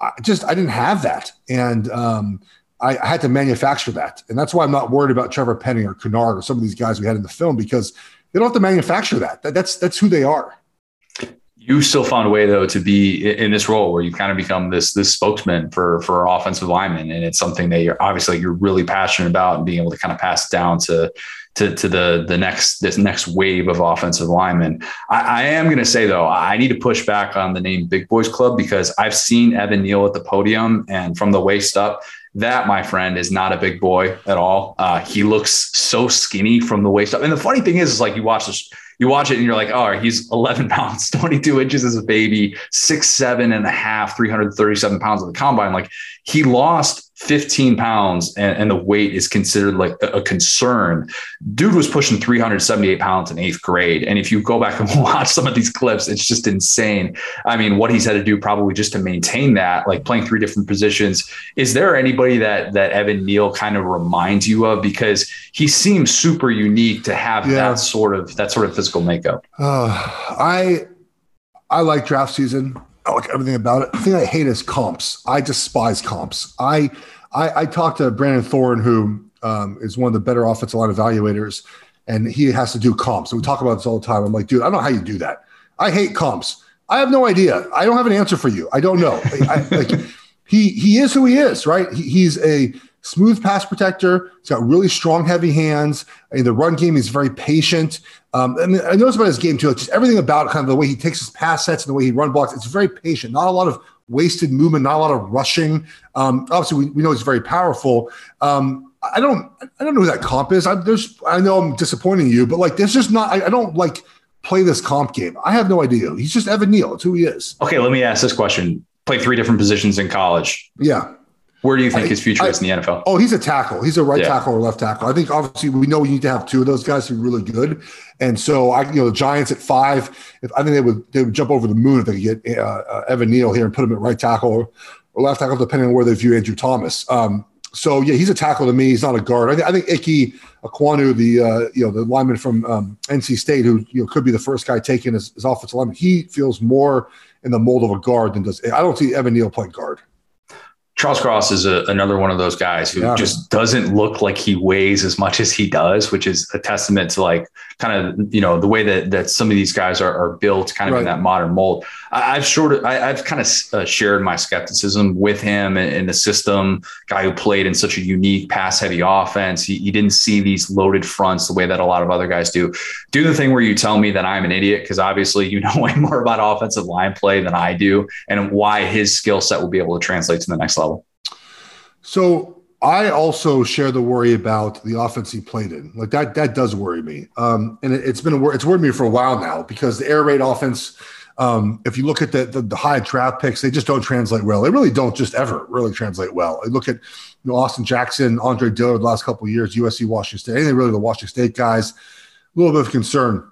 [SPEAKER 3] I just, I didn't have that. And, um, I, I, had to manufacture that. And that's why I'm not worried about Trevor Penning or Kinnard or some of these guys we had in the film because they don't have to manufacture that. that that's, that's who they are
[SPEAKER 1] you still found a way though to be in this role where you kind of become this this spokesman for for offensive linemen and it's something that you're obviously you're really passionate about and being able to kind of pass down to to, to the the next this next wave of offensive linemen. I, I am going to say though, I need to push back on the name Big Boys Club because I've seen Evan Neal at the podium and from the waist up. That, my friend, is not a big boy at all. Uh, he looks so skinny from the waist up. And the funny thing is, is like you watch this you watch it and you're like, oh, he's 11 [LAUGHS] pounds, 22 inches as a baby, six, seven and a half, 337 pounds of the combine. Like he lost 15 pounds and, and the weight is considered like a, a, concern. Dude was pushing 378 pounds in eighth grade. And if you go back and [LAUGHS] watch some of these clips, it's just insane. I mean, what he's had to do probably just to maintain that, like playing three different positions. Is there anybody that that Evan Neal kind of reminds you of? Because he seems super unique to have yeah. that sort of that sort of physical makeup.
[SPEAKER 3] Uh, I I like draft season. I like everything about it. The thing I hate is comps. I despise comps. I I, I talked to Brandon Thorn, who um, is one of the better offensive line evaluators, and he has to do comps. And we talk about this all the time. I'm like, dude, I don't know how you do that. I hate comps. I have no idea. I don't have an answer for you. I don't know. [LAUGHS] I, like he he is who he is, right? He, he's a smooth pass protector. He's got really strong, heavy hands. In the run game, he's very patient. Um, I mean, I noticed about his game too, like just everything about kind of the way he takes his pass sets and the way he run blocks. It's very patient. Not a lot of wasted movement, not a lot of rushing. Um, obviously, we, we know he's very powerful. Um, I don't, I don't know who that comp is. I, there's, I know I'm disappointing you, but like, there's just not. I, I don't like play this comp game. I have no idea. He's just Evan Neal. It's who he is.
[SPEAKER 1] Okay, let me ask this question. Play three different positions in college.
[SPEAKER 3] Yeah.
[SPEAKER 1] Where do you think I, his future I, is in the NFL?
[SPEAKER 3] Oh, he's a tackle. He's a right yeah. tackle or left tackle. I think obviously we know we need to have two of those guys who are really good. And so I, you know, the Giants at five, if I think they would they would jump over the moon if they could get uh, uh, Evan Neal here and put him at right tackle or, or, left tackle, depending on where they view Andrew Thomas. Um, so yeah, he's a tackle to me. He's not a guard. I, th- I think Ike Ekwonu, the uh, you know the lineman from um, NC State, who you know could be the first guy taken as, as offensive lineman, he feels more in the mold of a guard than does. I don't see Evan Neal playing guard.
[SPEAKER 1] Charles Cross is a, another one of those guys who yeah. just doesn't look like he weighs as much as he does, which is a testament to like kind of you know the way that that some of these guys are, are built kind of right. in that modern mold. I, have sort of I, have kind of uh, shared my skepticism with him in, the system. Guy who played in such a unique pass heavy offense, he, he, didn't see these loaded fronts the way that a lot of other guys do. Do the thing where you tell me that I'm an idiot because obviously you know [LAUGHS] way more about offensive line play than I do, and why his skill set will be able to translate to the next level.
[SPEAKER 3] So I also share the worry about the offense he played in. Like that, that does worry me. Um, and it, has been a, it's worried me for a while now because the air raid offense. Um, if you look at the, the, the high draft picks, they just don't translate well. They really don't just ever really translate well. I look at you know, Austin Jackson, Andre Dillard the last couple of years, USC, Washington State, anything really the Washington State guys. A little bit of concern.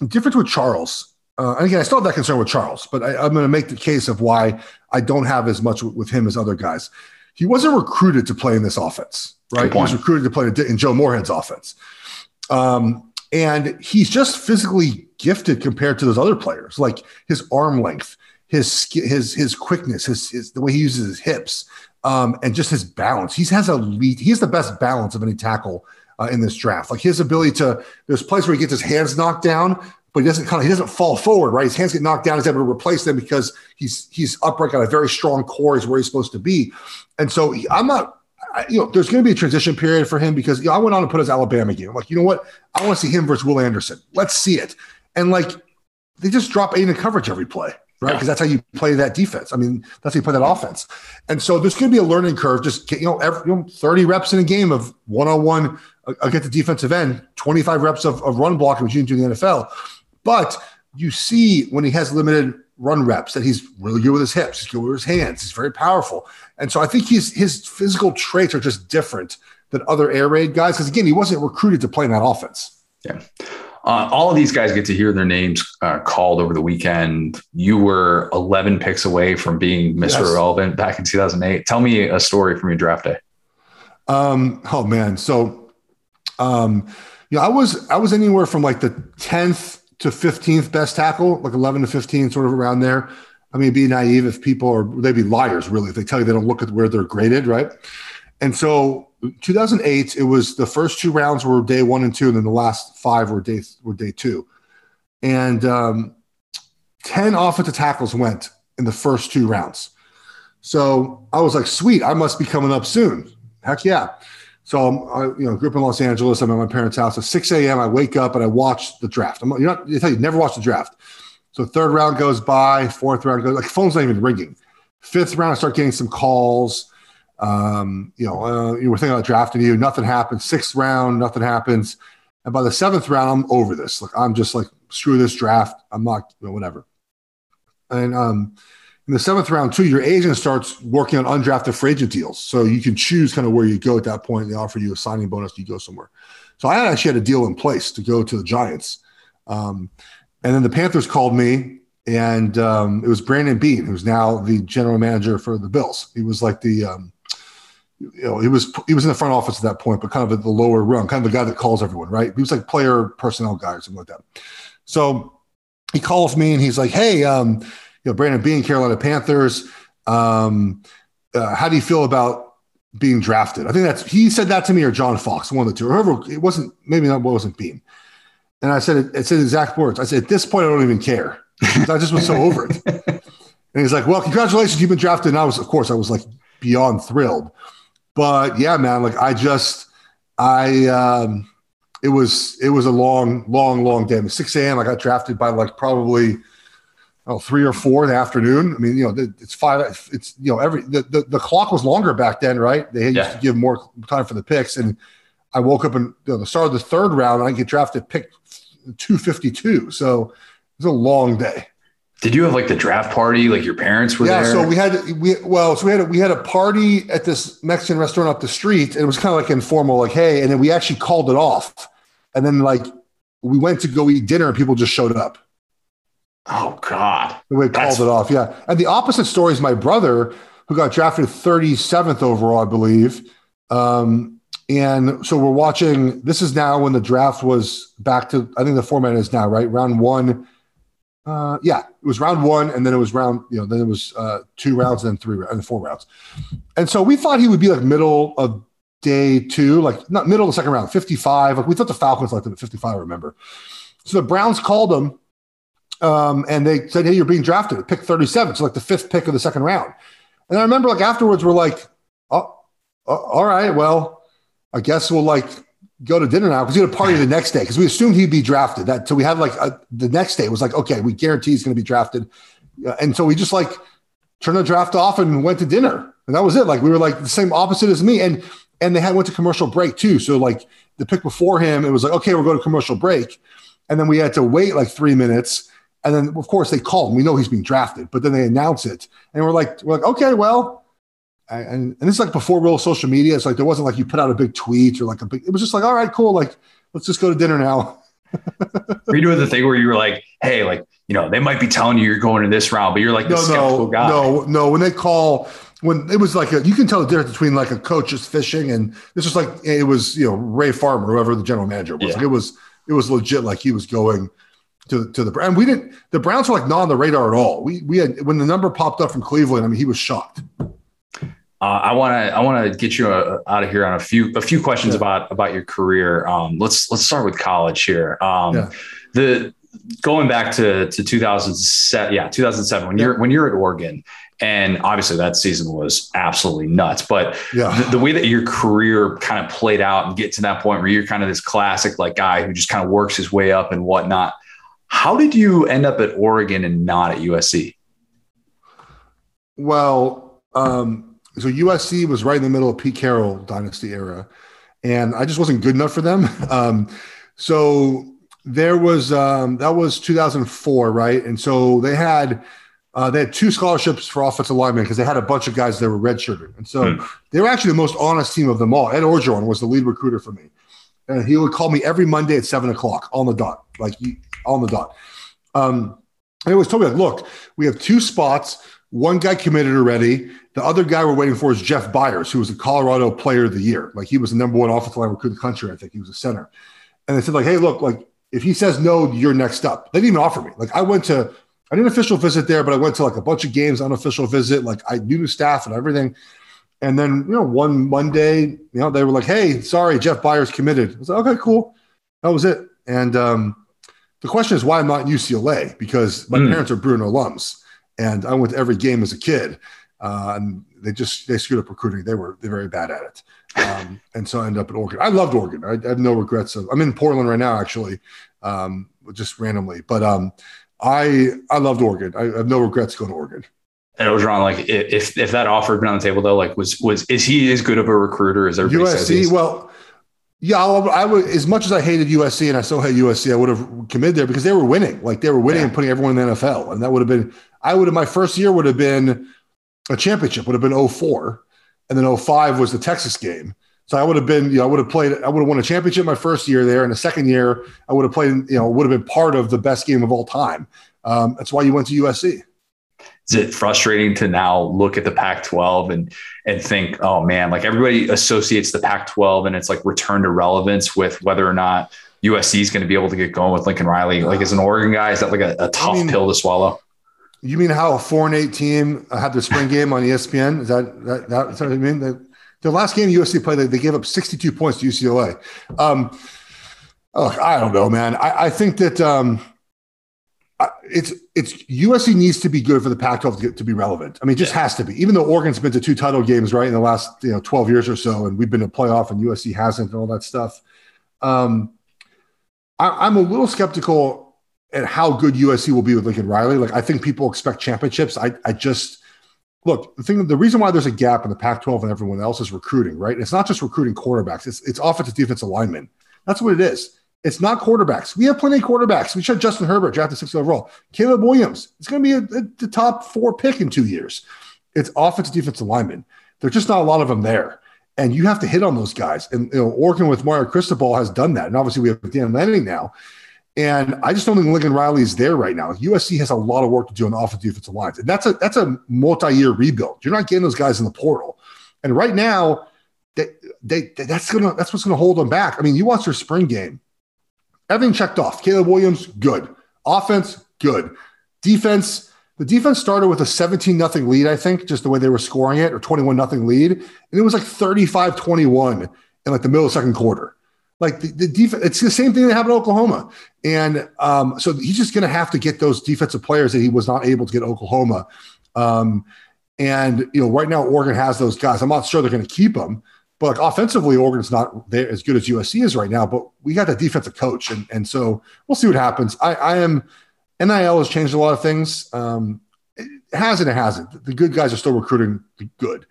[SPEAKER 3] The difference with Charles. Uh, and again, I still have that concern with Charles, but I, am going to make the case of why I don't have as much with him as other guys he wasn't recruited to play in this offense, right? He was recruited to play in Joe Moorhead's offense. Um, and he's just physically gifted compared to those other players, like his arm length, his his his quickness, his, his the way he uses his hips, um, and just his balance. He has a lead. He has the best balance of any tackle uh, in this draft. Like his ability to, there's places where he gets his hands knocked down, but he doesn't kind of he doesn't fall forward, right? His hands get knocked down. He's able to replace them because he's he's upright, got a very strong core, is where he's supposed to be. And so he, I'm not, I, you know, there's going to be a transition period for him because you know, I went on to put his Alabama game. I'm like, you know what? I want to see him versus Will Anderson. Let's see it. And like they just drop eight in coverage every play right? Because yeah. that's how you play that defense. I mean, that's how you play that offense. And so there's going to be a learning curve. Just you know, every, you know 30 reps in a game of one on one against the defensive end, 25 reps of, of run blocking, which you can do in the NFL. But you see when he has limited run reps that he's really good with his hips, he's good with his hands, he's very powerful. And so I think he's his physical traits are just different than other air raid guys. Because again, he wasn't recruited to play in that offense.
[SPEAKER 1] Yeah. Uh, all of these guys get to hear their names uh, called over the weekend. You were 11 picks away from being Mr. Yes. Irrelevant back in 2008. Tell me a story from your draft day.
[SPEAKER 3] Um, oh man. So, um, you know, I was, I was anywhere from like the 10th to 15th best tackle, like 11 to 15, sort of around there. I mean, be naive if people are, they'd be liars really if they tell you they don't look at where they're graded, right? And so 2008, it was the first two rounds were day one and two, and then the last five were day were day two. And um, 10 offensive tackles went in the first two rounds. So I was like, sweet, I must be coming up soon. Heck yeah. So I'm, I, you know, grew up in Los Angeles. I'm at my parents' house at 6 a.m. I wake up and I watch the draft. I'm, you're not, you tell you never watch the draft. So third round goes by, fourth round goes, like phone's not even ringing. Fifth round, I start getting some calls. Um, you know, uh, you were thinking about drafting you, nothing happens. Sixth round, nothing happens. And by the seventh round, I'm over this. Like I'm just like, screw this draft. I'm not, you know, whatever. And um, In the seventh round, too, your agent starts working on undrafted free agent deals. So you can choose kind of where you go at that point. They offer you a signing bonus, you go somewhere. So I actually had a deal in place to go to the Giants. Um, and then the Panthers called me, and um, it was Brandon Beane, who's now the general manager for the Bills. He was like the, um, you know, he was he was in the front office at that point, but kind of at the lower rung, kind of the guy that calls everyone, right? He was like player personnel guy or something like that. So he calls me and he's like, "Hey, um, you know, Brandon Beane Carolina Panthers. Um, uh, how do you feel about being drafted?" I think that's he said that to me or John Fox, one of the two. Whoever it wasn't, maybe not wasn't Beane. And I said, it, it said exact words. I said, at this point, I don't even care. [LAUGHS] I just was so over it. And he's like, well, congratulations, you've been drafted. And I was, of course, I was like beyond thrilled. But yeah, man, like I just, I, um, it was, it was a long, long, long day. It was 6 a.m. I got drafted by like probably, oh, three or four in the afternoon. I mean, you know, it's five, it's, you know, every, the, the, the clock was longer back then, right? They used
[SPEAKER 4] Yeah.
[SPEAKER 3] to give more time for the picks. And I woke up in you know, the start of the third round and I get drafted pick 252. So it was a long day.
[SPEAKER 4] Did you have like the draft party? Like your parents were
[SPEAKER 3] yeah.
[SPEAKER 4] there?
[SPEAKER 3] So we had, we, well, so we had, a, we had a party at this Mexican restaurant up the street and it was kind of like informal, like, Hey, and then we actually called it off. And then like, we went to go eat dinner and people just showed up.
[SPEAKER 4] Oh God.
[SPEAKER 3] We
[SPEAKER 4] That's-
[SPEAKER 3] called it off. Yeah. And the opposite story is my brother, who got drafted 37th overall, I believe. Um, and so we're watching. This is now when the draft was back to, I think the format is now, right? Round one. Uh, yeah, it was round one, and then it was round, you know, then it was uh, two rounds, and then three, and four rounds. And so we thought he would be like middle of day two, like not middle of the second round, 55. Like we thought the Falcons liked him at 55, I remember. So the Browns called him um, and they said, "Hey, you're being drafted pick 37." So like the fifth pick of the second round. And I remember like afterwards, we're like, "Oh, oh, all right, well, I guess we'll like go to dinner now because we had a party the next day because we assumed he'd be drafted. That so we had like a, the next day was like, okay, we guarantee he's going to be drafted, Uh, and so we just like turned the draft off and went to dinner, and that was it. Like we were like the same opposite as me, and and they had went to commercial break too. So like the pick before him, it was like, okay, we're going to commercial break, and then we had to wait like three minutes. And then, of course, they call him. We know he's being drafted, but then they announce it, and we're like, we're like, okay, well, and and this is like before real social media. It's like there wasn't like you put out a big tweet or like a big. It was just like, all right, cool, like let's just go to dinner now. [LAUGHS]
[SPEAKER 4] Were you doing the thing where you were like, hey, like, you know, they might be telling you you're going to this round, but you're like the
[SPEAKER 3] No,
[SPEAKER 4] skeptical
[SPEAKER 3] no,
[SPEAKER 4] guy.
[SPEAKER 3] no, no. When they call, when it was like a, you can tell the difference between like a coach is fishing and this was like it was you know Ray Farmer, whoever the general manager was.
[SPEAKER 4] Yeah.
[SPEAKER 3] Like it was it was legit. Like he was going to to the and we didn't. The Browns were like not on the radar at all. We we had when the number popped up from Cleveland. I mean, he was shocked.
[SPEAKER 4] Uh, I want to I want to get you uh, out of here on a few a few questions
[SPEAKER 3] Yeah.
[SPEAKER 4] about about your career. Um, let's let's start with college here. Um,
[SPEAKER 3] Yeah.
[SPEAKER 4] The going back to to 2007, yeah, 2007 when you're when you're at Oregon, and obviously that season was absolutely nuts. But
[SPEAKER 3] Yeah.
[SPEAKER 4] the, the way that your career kind of played out and get to that point where you're kind of this classic like guy who just kind of works his way up and whatnot. How did you end up at Oregon and not at USC?
[SPEAKER 3] Well, um, so USC was right in the middle of Pete Carroll dynasty era, and I just wasn't good enough for them. [LAUGHS] Um, so there was um, that was 2004, right? And so they had uh, they had two scholarships for offensive linemen because they had a bunch of guys that were redshirted, and so they were actually the most honest team of them all. Ed Orgeron was the lead recruiter for me, and he would call me every Monday at seven o'clock on the dot, like he- on the dot. Um, he always told me, like, look, we have two spots. One guy committed already. The other guy we're waiting for is Jeff Byers, who was the Colorado Player of the Year. Like he was the number one offensive line recruit in the country. I think he was a center. And they said, like, hey, look, like if he says no, you're next up. They didn't even offer me. Like I went to, I did an official visit there, but I went to like a bunch of games, unofficial visit. Like I knew the staff and everything. And then, you know, one Monday, you know, they were like, hey, sorry, Jeff Byers committed. I was like, okay, cool. That was it. And um, the question is why I'm not in UCLA because my
[SPEAKER 4] Mm.
[SPEAKER 3] parents are Bruin alums and I went to every game as a kid. Uh, and they just they screwed up recruiting. They were they're very bad at it, um, [LAUGHS] and so I ended up at Oregon. I loved Oregon. I, I have no regrets. Of, I'm in Portland right now, actually, um, just randomly. But um, I I loved Oregon. I have no regrets going to Oregon.
[SPEAKER 4] And Orgeron, like if if that offer had been on the table though, like was was is he as good of a recruiter as everybody says? he
[SPEAKER 3] USC,
[SPEAKER 4] is?
[SPEAKER 3] well, Yeah, I, would. As much as I hated USC and I still hate USC, I would have committed there because they were winning. Like they were winning
[SPEAKER 4] Yeah.
[SPEAKER 3] and putting everyone in the NFL, and that would have been. I would have. My first year would have been a championship. Would have been 04. and then 05 was the Texas game. So I would have been, you know, I would have played. I would have won a championship my first year there, and the second year I would have played. You know, would have been part of the best game of all time. Um, that's why you went to USC.
[SPEAKER 4] Is it frustrating to now look at the Pac-12 and and think, oh man, like everybody associates the Pac-12 and it's like return to relevance with whether or not USC is going to be able to get going with Lincoln Riley. Like as an Oregon guy, is that like a, a tough
[SPEAKER 3] mean-
[SPEAKER 4] pill to swallow?
[SPEAKER 3] You mean how a four and eight team had their spring game on ESPN? Is that that, that is that what I mean? The, the last game USC played, they, they gave up 62 points to UCLA. Um, oh, I don't know, man. I, I think that um, I- it's it's USC needs to be good for the Pac-12 to, get, to be relevant. I mean, it just has to be. Even though Oregon's been to two title games right in the last you know 12 years or so, and we've been to playoff, and USC hasn't, and all that stuff. Um, I, I'm a little skeptical at how good USC will be with Lincoln Riley. Like I think people expect championships. I I just look the thing. The reason why there's a gap in the Pac-12 and everyone else is recruiting, right? It's not just recruiting quarterbacks. It's it's offensive defensive linemen. That's what it is. It's not quarterbacks. We have plenty of quarterbacks. We should Justin Herbert drafted sixth overall. Caleb Williams. It's going to be a, a, the top four pick in two years. It's offensive defensive linemen. There's just not a lot of them there. And you have to hit on those guys. And you know, Oregon with Mario Cristobal has done that. And obviously we have Dan Lanning now. And I just don't think Lincoln Riley is there right now. USC has a lot of work to do on the offensive defensive lines. And that's a that's a multi-year rebuild. You're not getting those guys in the portal. And right now, they, they, that's gonna that's what's gonna hold them back. I mean, you watch their spring game. Everything checked off. Caleb Williams, good. Offense, good. Defense, the defense started with a 17 nothing lead, I think, just the way they were scoring it, or 21 nothing lead. And it was like 35 21 in like the middle of the second quarter. Like the, the defense, it's the same thing that happened in Oklahoma. And um, so he's just going to have to get those defensive players that he was not able to get Oklahoma. Um, and, you know, right now, Oregon has those guys. I'm not sure they're going to keep them. But like offensively, Oregon's not there as good as USC is right now. But we got that defensive coach, and and so we'll see what happens. I, I am NIL has changed a lot of things. Um, it has and it hasn't. The good guys are still recruiting the good,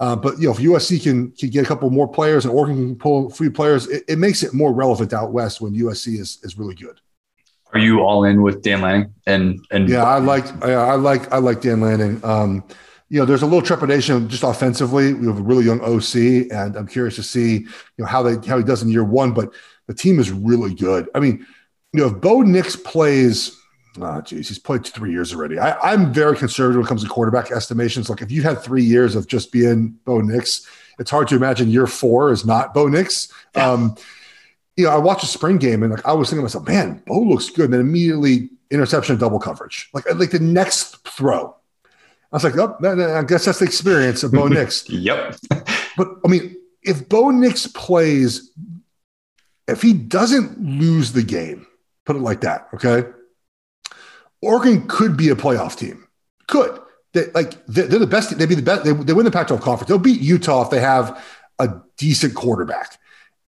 [SPEAKER 3] uh, but you know if USC can can get a couple more players and Oregon can pull a few players, it, it makes it more relevant out west when USC is is really good.
[SPEAKER 4] Are you all in with Dan Lanning? And and
[SPEAKER 3] Yeah, I like I, I like I like Dan Lanning. Um, you know, there's a little trepidation just offensively. We have a really young OC, and I'm curious to see you know how they how he does in year one. But the team is really good. I mean, you know, if Bo Nix plays, oh geez, he's played three years already. I, I'm very conservative when it comes to quarterback estimations. Like if you had three years of just being Bo Nix, it's hard to imagine year four is not Bo Nix. Um, you know, I watched a spring game and like I was thinking to myself, man, Bo looks good. And then immediately interception, double coverage. Like like the next throw. I was like, oh, I guess that's the experience of Bo [LAUGHS] Nix.
[SPEAKER 4] Yep.
[SPEAKER 3] But I mean, if Bo Nix plays, if he doesn't lose the game, put it like that, okay? Oregon could be a playoff team. Could. They, like they're, they're the best. They'd be the best. They, they win the Pac-12 conference. They'll beat Utah if they have a decent quarterback,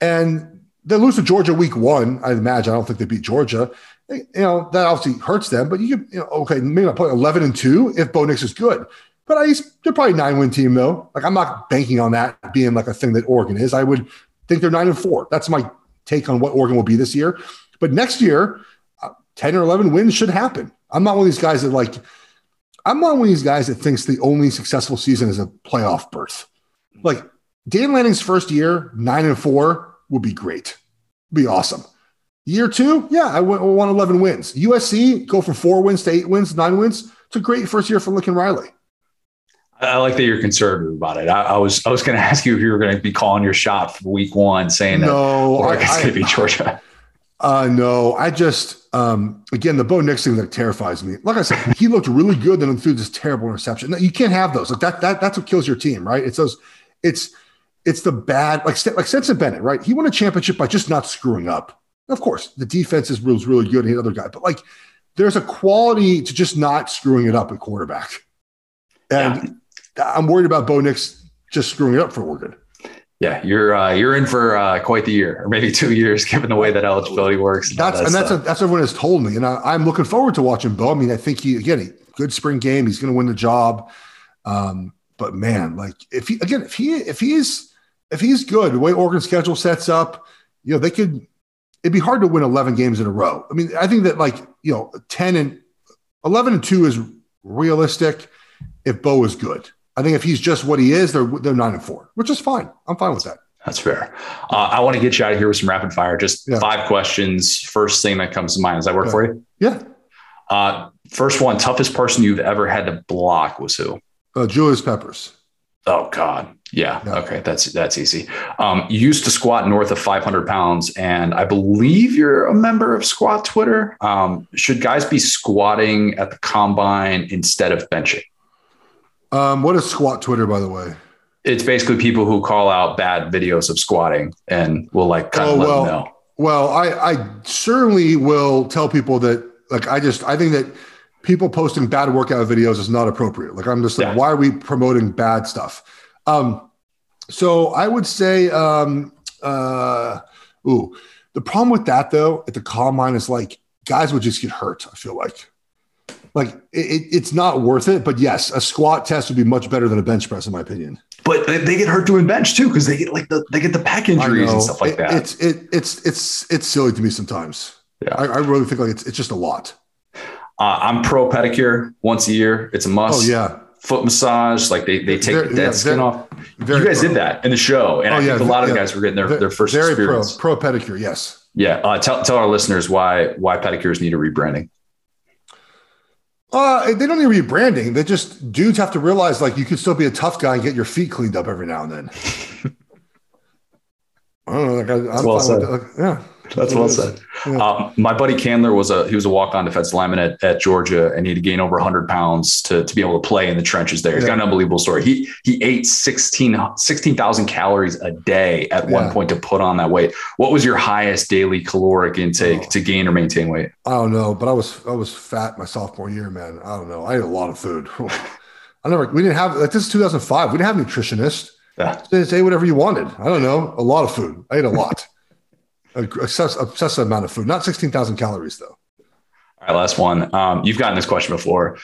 [SPEAKER 3] and they lose to Georgia week one. I imagine. I don't think they beat Georgia. You know that obviously hurts them. But you could, you know, okay, maybe not play eleven and two if Bo Nix is good. But I, they're probably nine win team though. Like I'm not banking on that being like a thing that Oregon is. I would think they're nine and four. That's my take on what Oregon will be this year. But next year, uh, ten or eleven wins should happen. I'm not one of these guys that like. I'm not one of these guys that thinks the only successful season is a playoff berth. Like Dan Lanning's first year, nine and four, would be great. Be awesome. Year two, yeah, I won won 11 wins. USC go from four wins to eight wins, nine wins. It's a great first year for Lincoln Riley.
[SPEAKER 4] I like that you're conservative about it. I, I was I was going [LAUGHS] to ask you if you were going to be calling your shot for week one, saying that
[SPEAKER 3] No, I,
[SPEAKER 4] Oregon's going to be Georgia. [LAUGHS]
[SPEAKER 3] uh, no, I just, um, again, the Bo Nix thing that terrifies me. Like I said, he looked really good, then threw this terrible interception. No, You can't have those. Like that, that, that's what kills your team, right? It's those, it's, it's the bad, like, like Stetson Bennett, right? He won a championship by just not screwing up. Of course, the defense is was really good. He had other guy, but like, there's a quality to just not screwing it up at quarterback. And I'm worried about Bo Nix just screwing it up for Oregon.
[SPEAKER 4] Yeah, you're uh, you're in for uh, quite the year, or maybe two years, given the way that eligibility works. all
[SPEAKER 3] That's
[SPEAKER 4] that
[SPEAKER 3] and that's
[SPEAKER 4] stuff.
[SPEAKER 3] that's what everyone has told me, and I, I'm looking forward to watching Bo. I mean, I think he again, he, good spring game. He's going to win the job. Um, but man, like if he again, if he if he is if he's good, the way Oregon's schedule sets up, you know, they could. It'd be hard to win 11 games in a row. I mean, I think that like you know, 10 and 11 and two is realistic if Bo is good. I think if he's just what he is, they're they're nine and four, which is fine. I'm fine with that.
[SPEAKER 4] That's fair. Uh, I want to get you out of here with some rapid fire. Just
[SPEAKER 3] Yeah.
[SPEAKER 4] five questions. First thing that comes to mind. Does that work
[SPEAKER 3] Yeah.
[SPEAKER 4] for you?
[SPEAKER 3] Yeah.
[SPEAKER 4] Uh, first one, toughest person you've ever had to block was who?
[SPEAKER 3] Uh, Julius Peppers.
[SPEAKER 4] Oh God. Yeah. Okay. That's that's easy. Um, you used to squat north of 500 pounds, and I believe you're a member of Squat Twitter. Um, should guys be squatting at the combine instead of benching?
[SPEAKER 3] Um, what is squat Twitter, by the way?
[SPEAKER 4] It's basically people who call out bad videos of squatting and will like kind
[SPEAKER 3] Oh,
[SPEAKER 4] of let
[SPEAKER 3] well,
[SPEAKER 4] them know.
[SPEAKER 3] Well, I, I certainly will tell people that, like, I just, I think that people posting bad workout videos is not appropriate. Like, I'm just like,
[SPEAKER 4] Yeah.
[SPEAKER 3] why are we promoting bad stuff? Um, so I would say, um, uh, ooh, the problem with that though at the combine is like guys would just get hurt. I feel like, like it, it- it's not worth it. But yes, a squat test would be much better than a bench press, in my opinion.
[SPEAKER 4] But they, get hurt doing bench too because they get like the they get the pec injuries and stuff like
[SPEAKER 3] It-
[SPEAKER 4] that.
[SPEAKER 3] It's it, it's it's it's silly to me sometimes.
[SPEAKER 4] Yeah.
[SPEAKER 3] I, I really think like it's it's just a lot.
[SPEAKER 4] Uh, I'm pro pedicure once a year. It's a must.
[SPEAKER 3] Oh yeah,
[SPEAKER 4] Foot massage, like they, they take
[SPEAKER 3] Very-
[SPEAKER 4] the dead
[SPEAKER 3] yeah,
[SPEAKER 4] skin off. you guys
[SPEAKER 3] pro.
[SPEAKER 4] did that in the show, and
[SPEAKER 3] Oh,
[SPEAKER 4] I
[SPEAKER 3] yeah,
[SPEAKER 4] think a lot of
[SPEAKER 3] yeah.
[SPEAKER 4] guys were getting their, their first
[SPEAKER 3] very
[SPEAKER 4] experience.
[SPEAKER 3] pro pro pedicure. Yes.
[SPEAKER 4] Yeah, uh, tell tell our listeners why why pedicures need a rebranding.
[SPEAKER 3] Uh, they don't need rebranding. They just dudes have to realize like you could still be a tough guy and get your feet cleaned up every now and then. [LAUGHS] I don't know. Like I, I'm
[SPEAKER 4] well
[SPEAKER 3] fine
[SPEAKER 4] said.
[SPEAKER 3] with that. Like, yeah,
[SPEAKER 4] That's
[SPEAKER 3] It
[SPEAKER 4] well
[SPEAKER 3] is.
[SPEAKER 4] said.
[SPEAKER 3] Yeah.
[SPEAKER 4] Um, my buddy Candler was a he was a walk on defensive lineman at, at Georgia, and he had to gain over 100 pounds to, to be able to play in the trenches there. He's got an unbelievable story. He he ate 16 16,000 calories a day at one point to put on that weight. What was your highest daily caloric intake
[SPEAKER 3] Oh.
[SPEAKER 4] to gain or maintain weight?
[SPEAKER 3] I don't know, but I was I was fat my sophomore year, man. I don't know. I ate a lot of food. [LAUGHS] I never. We didn't have like this is 2005. We didn't have nutritionists.
[SPEAKER 4] Yeah.
[SPEAKER 3] They say whatever you wanted. I don't know. A lot of food. I ate a lot. A obsessive, obsessive amount of food. Not 16,000 calories though.
[SPEAKER 4] All right, last one. Um, you've gotten this question before.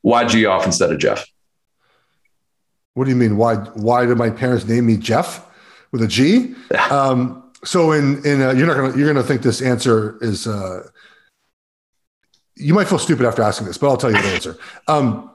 [SPEAKER 4] Why G off instead of Jeff?
[SPEAKER 3] What do you mean? Why? Why did my parents name me Jeff with a G? [LAUGHS] Um, so in in uh, you're not gonna you're gonna think this answer is. Uh, you might feel stupid after asking this, but I'll tell you the answer. [LAUGHS] Um,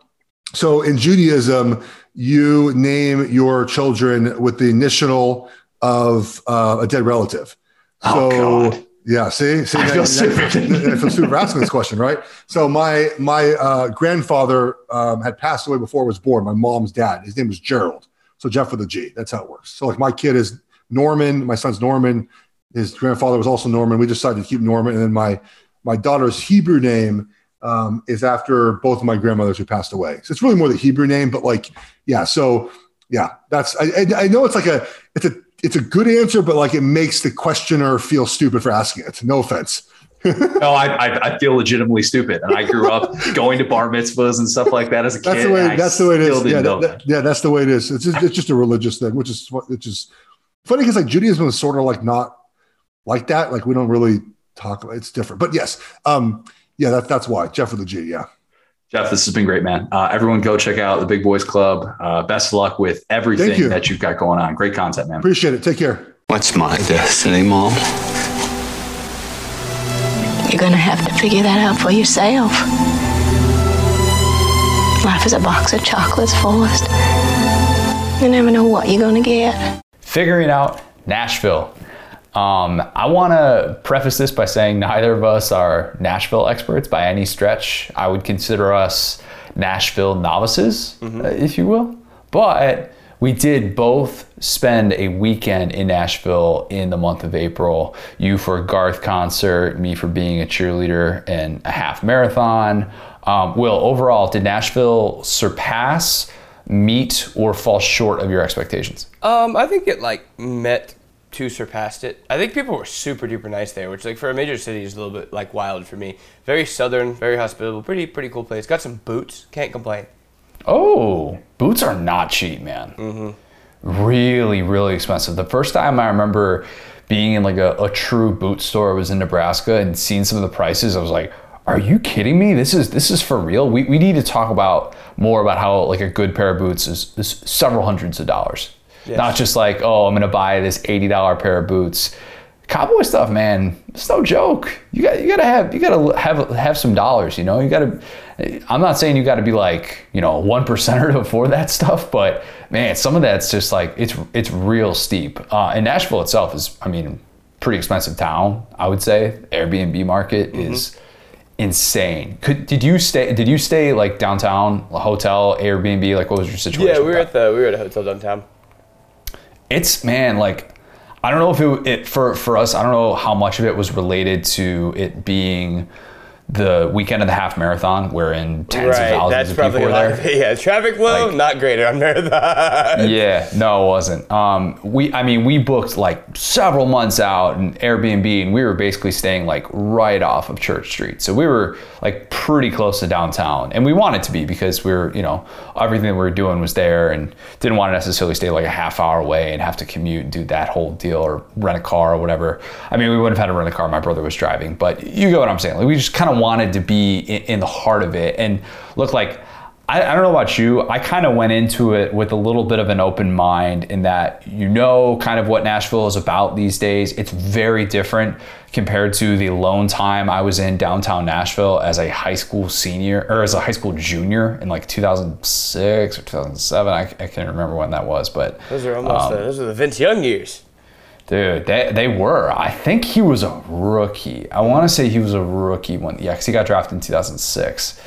[SPEAKER 3] so in Judaism, you name your children with the initial of uh, a dead relative.
[SPEAKER 4] Oh,
[SPEAKER 3] So
[SPEAKER 4] God.
[SPEAKER 3] yeah, see, see,
[SPEAKER 4] I
[SPEAKER 3] now-
[SPEAKER 4] feel stupid.
[SPEAKER 3] I feel for asking this question, right? So my my uh, grandfather um, had passed away before I was born. My mom's dad. His name was Gerald. So Jeff with a G. That's how it works. So like my kid is Norman. My son's Norman. His grandfather was also Norman. We decided to keep Norman, and then my my daughter's Hebrew name um, is after both of my grandmothers who passed away. So it's really more the Hebrew name, but like yeah. So yeah, that's I, I, I know it's like a it's a it's a good answer, but like it makes the questioner feel stupid for asking it. No offense. [LAUGHS]
[SPEAKER 4] No, I, I I feel legitimately stupid, and I grew up [LAUGHS] going to bar mitzvahs and stuff like that as a kid.
[SPEAKER 3] That's the way. That's the way it is. Yeah, that, that- yeah, that's the way it is. It's just, it's just a religious thing, which is which is funny because like Judaism is sort of like not like that. Like we don't really talk. about It's different, but yes, um, yeah, that, that's why Jeff with the G. Yeah,
[SPEAKER 4] Geoff, this has been great, man. Uh, everyone, go check out the Big Boys Club. Uh, best of luck with everything
[SPEAKER 3] you.
[SPEAKER 4] that you've got going on. Great content, man.
[SPEAKER 3] appreciate it. Take care.
[SPEAKER 5] What's my destiny, Mom?
[SPEAKER 6] You're gonna have to figure that out for yourself. Life is a box of chocolates, Forrest. You never know what you're gonna get.
[SPEAKER 1] figuring out Nashville. Um, I want to preface this by saying neither of us are Nashville experts by any stretch. I would consider us Nashville novices, uh, if you will. But we did both spend a weekend in Nashville in the month of April. You for a Garth concert, me for being a cheerleader and a half marathon. Um, Will, overall, did Nashville surpass, meet, or fall short of your expectations?
[SPEAKER 2] Um, I think it like met to surpassed it. I think people were super duper nice there, which like for a major city is a little bit like wild for me. Very southern, very hospitable, pretty pretty cool place. Got some boots, can't complain.
[SPEAKER 1] Oh, boots are not cheap, man. Mm-hmm. Really, really expensive. The first time I remember being in like a, a true boot store was in Nebraska and seeing some of the prices, I was like, are you kidding me? This is this is for real. We, we need to talk about more about how like a good pair of boots is, is several hundreds of dollars. Not just like, oh, I'm gonna buy this $80 pair of boots. cowboy stuff, man, it's no joke. You got you gotta have you gotta have have some dollars. You know, you gotta. I'm not saying you got to be like you know one percenter [LAUGHS] to afford that stuff, but man, some of that's just like it's it's real steep. Uh, and Nashville itself is, I mean, pretty expensive town. I would say Airbnb market is insane. Could did you stay? Did you stay like downtown, a hotel, Airbnb? Like, what was your situation?
[SPEAKER 2] Yeah, we were at the we were at a hotel downtown.
[SPEAKER 1] It's man like i don't know if it, it for for us i don't know how much of it was related to it being the weekend of the half marathon wherein tens of thousands
[SPEAKER 2] that's
[SPEAKER 1] of people
[SPEAKER 2] probably
[SPEAKER 1] were there. [LAUGHS]
[SPEAKER 2] Yeah, traffic flow
[SPEAKER 1] Like-
[SPEAKER 2] not great on marathon. [LAUGHS]
[SPEAKER 1] yeah no it wasn't. Um we i mean we booked like several months out in airbnb and we were basically staying like right off of church street. So we were like pretty close to downtown and we wanted to be because we were you know everything that we were doing was there and didn't want to necessarily stay like a half hour away and have to commute and do that whole deal or rent a car or whatever. I mean we wouldn't have had to rent a car. My brother was driving but you get what i'm saying. Like we just kind of wanted to be in, in the heart of it and look like I, I don't know about you. I kind of went into it with a little bit of an open mind in that you know kind of what Nashville is about these days. It's very different compared to the lone time I was in downtown Nashville as a high school senior or as a high school junior in like 2006 or 2007. I, I can't remember when that was, but
[SPEAKER 2] Those are almost
[SPEAKER 1] Um,
[SPEAKER 2] uh, those are the Vince Young years.
[SPEAKER 1] Dude, they, they were. I think he was a rookie. I want to say he was a rookie when, yeah, because he got drafted in 2006.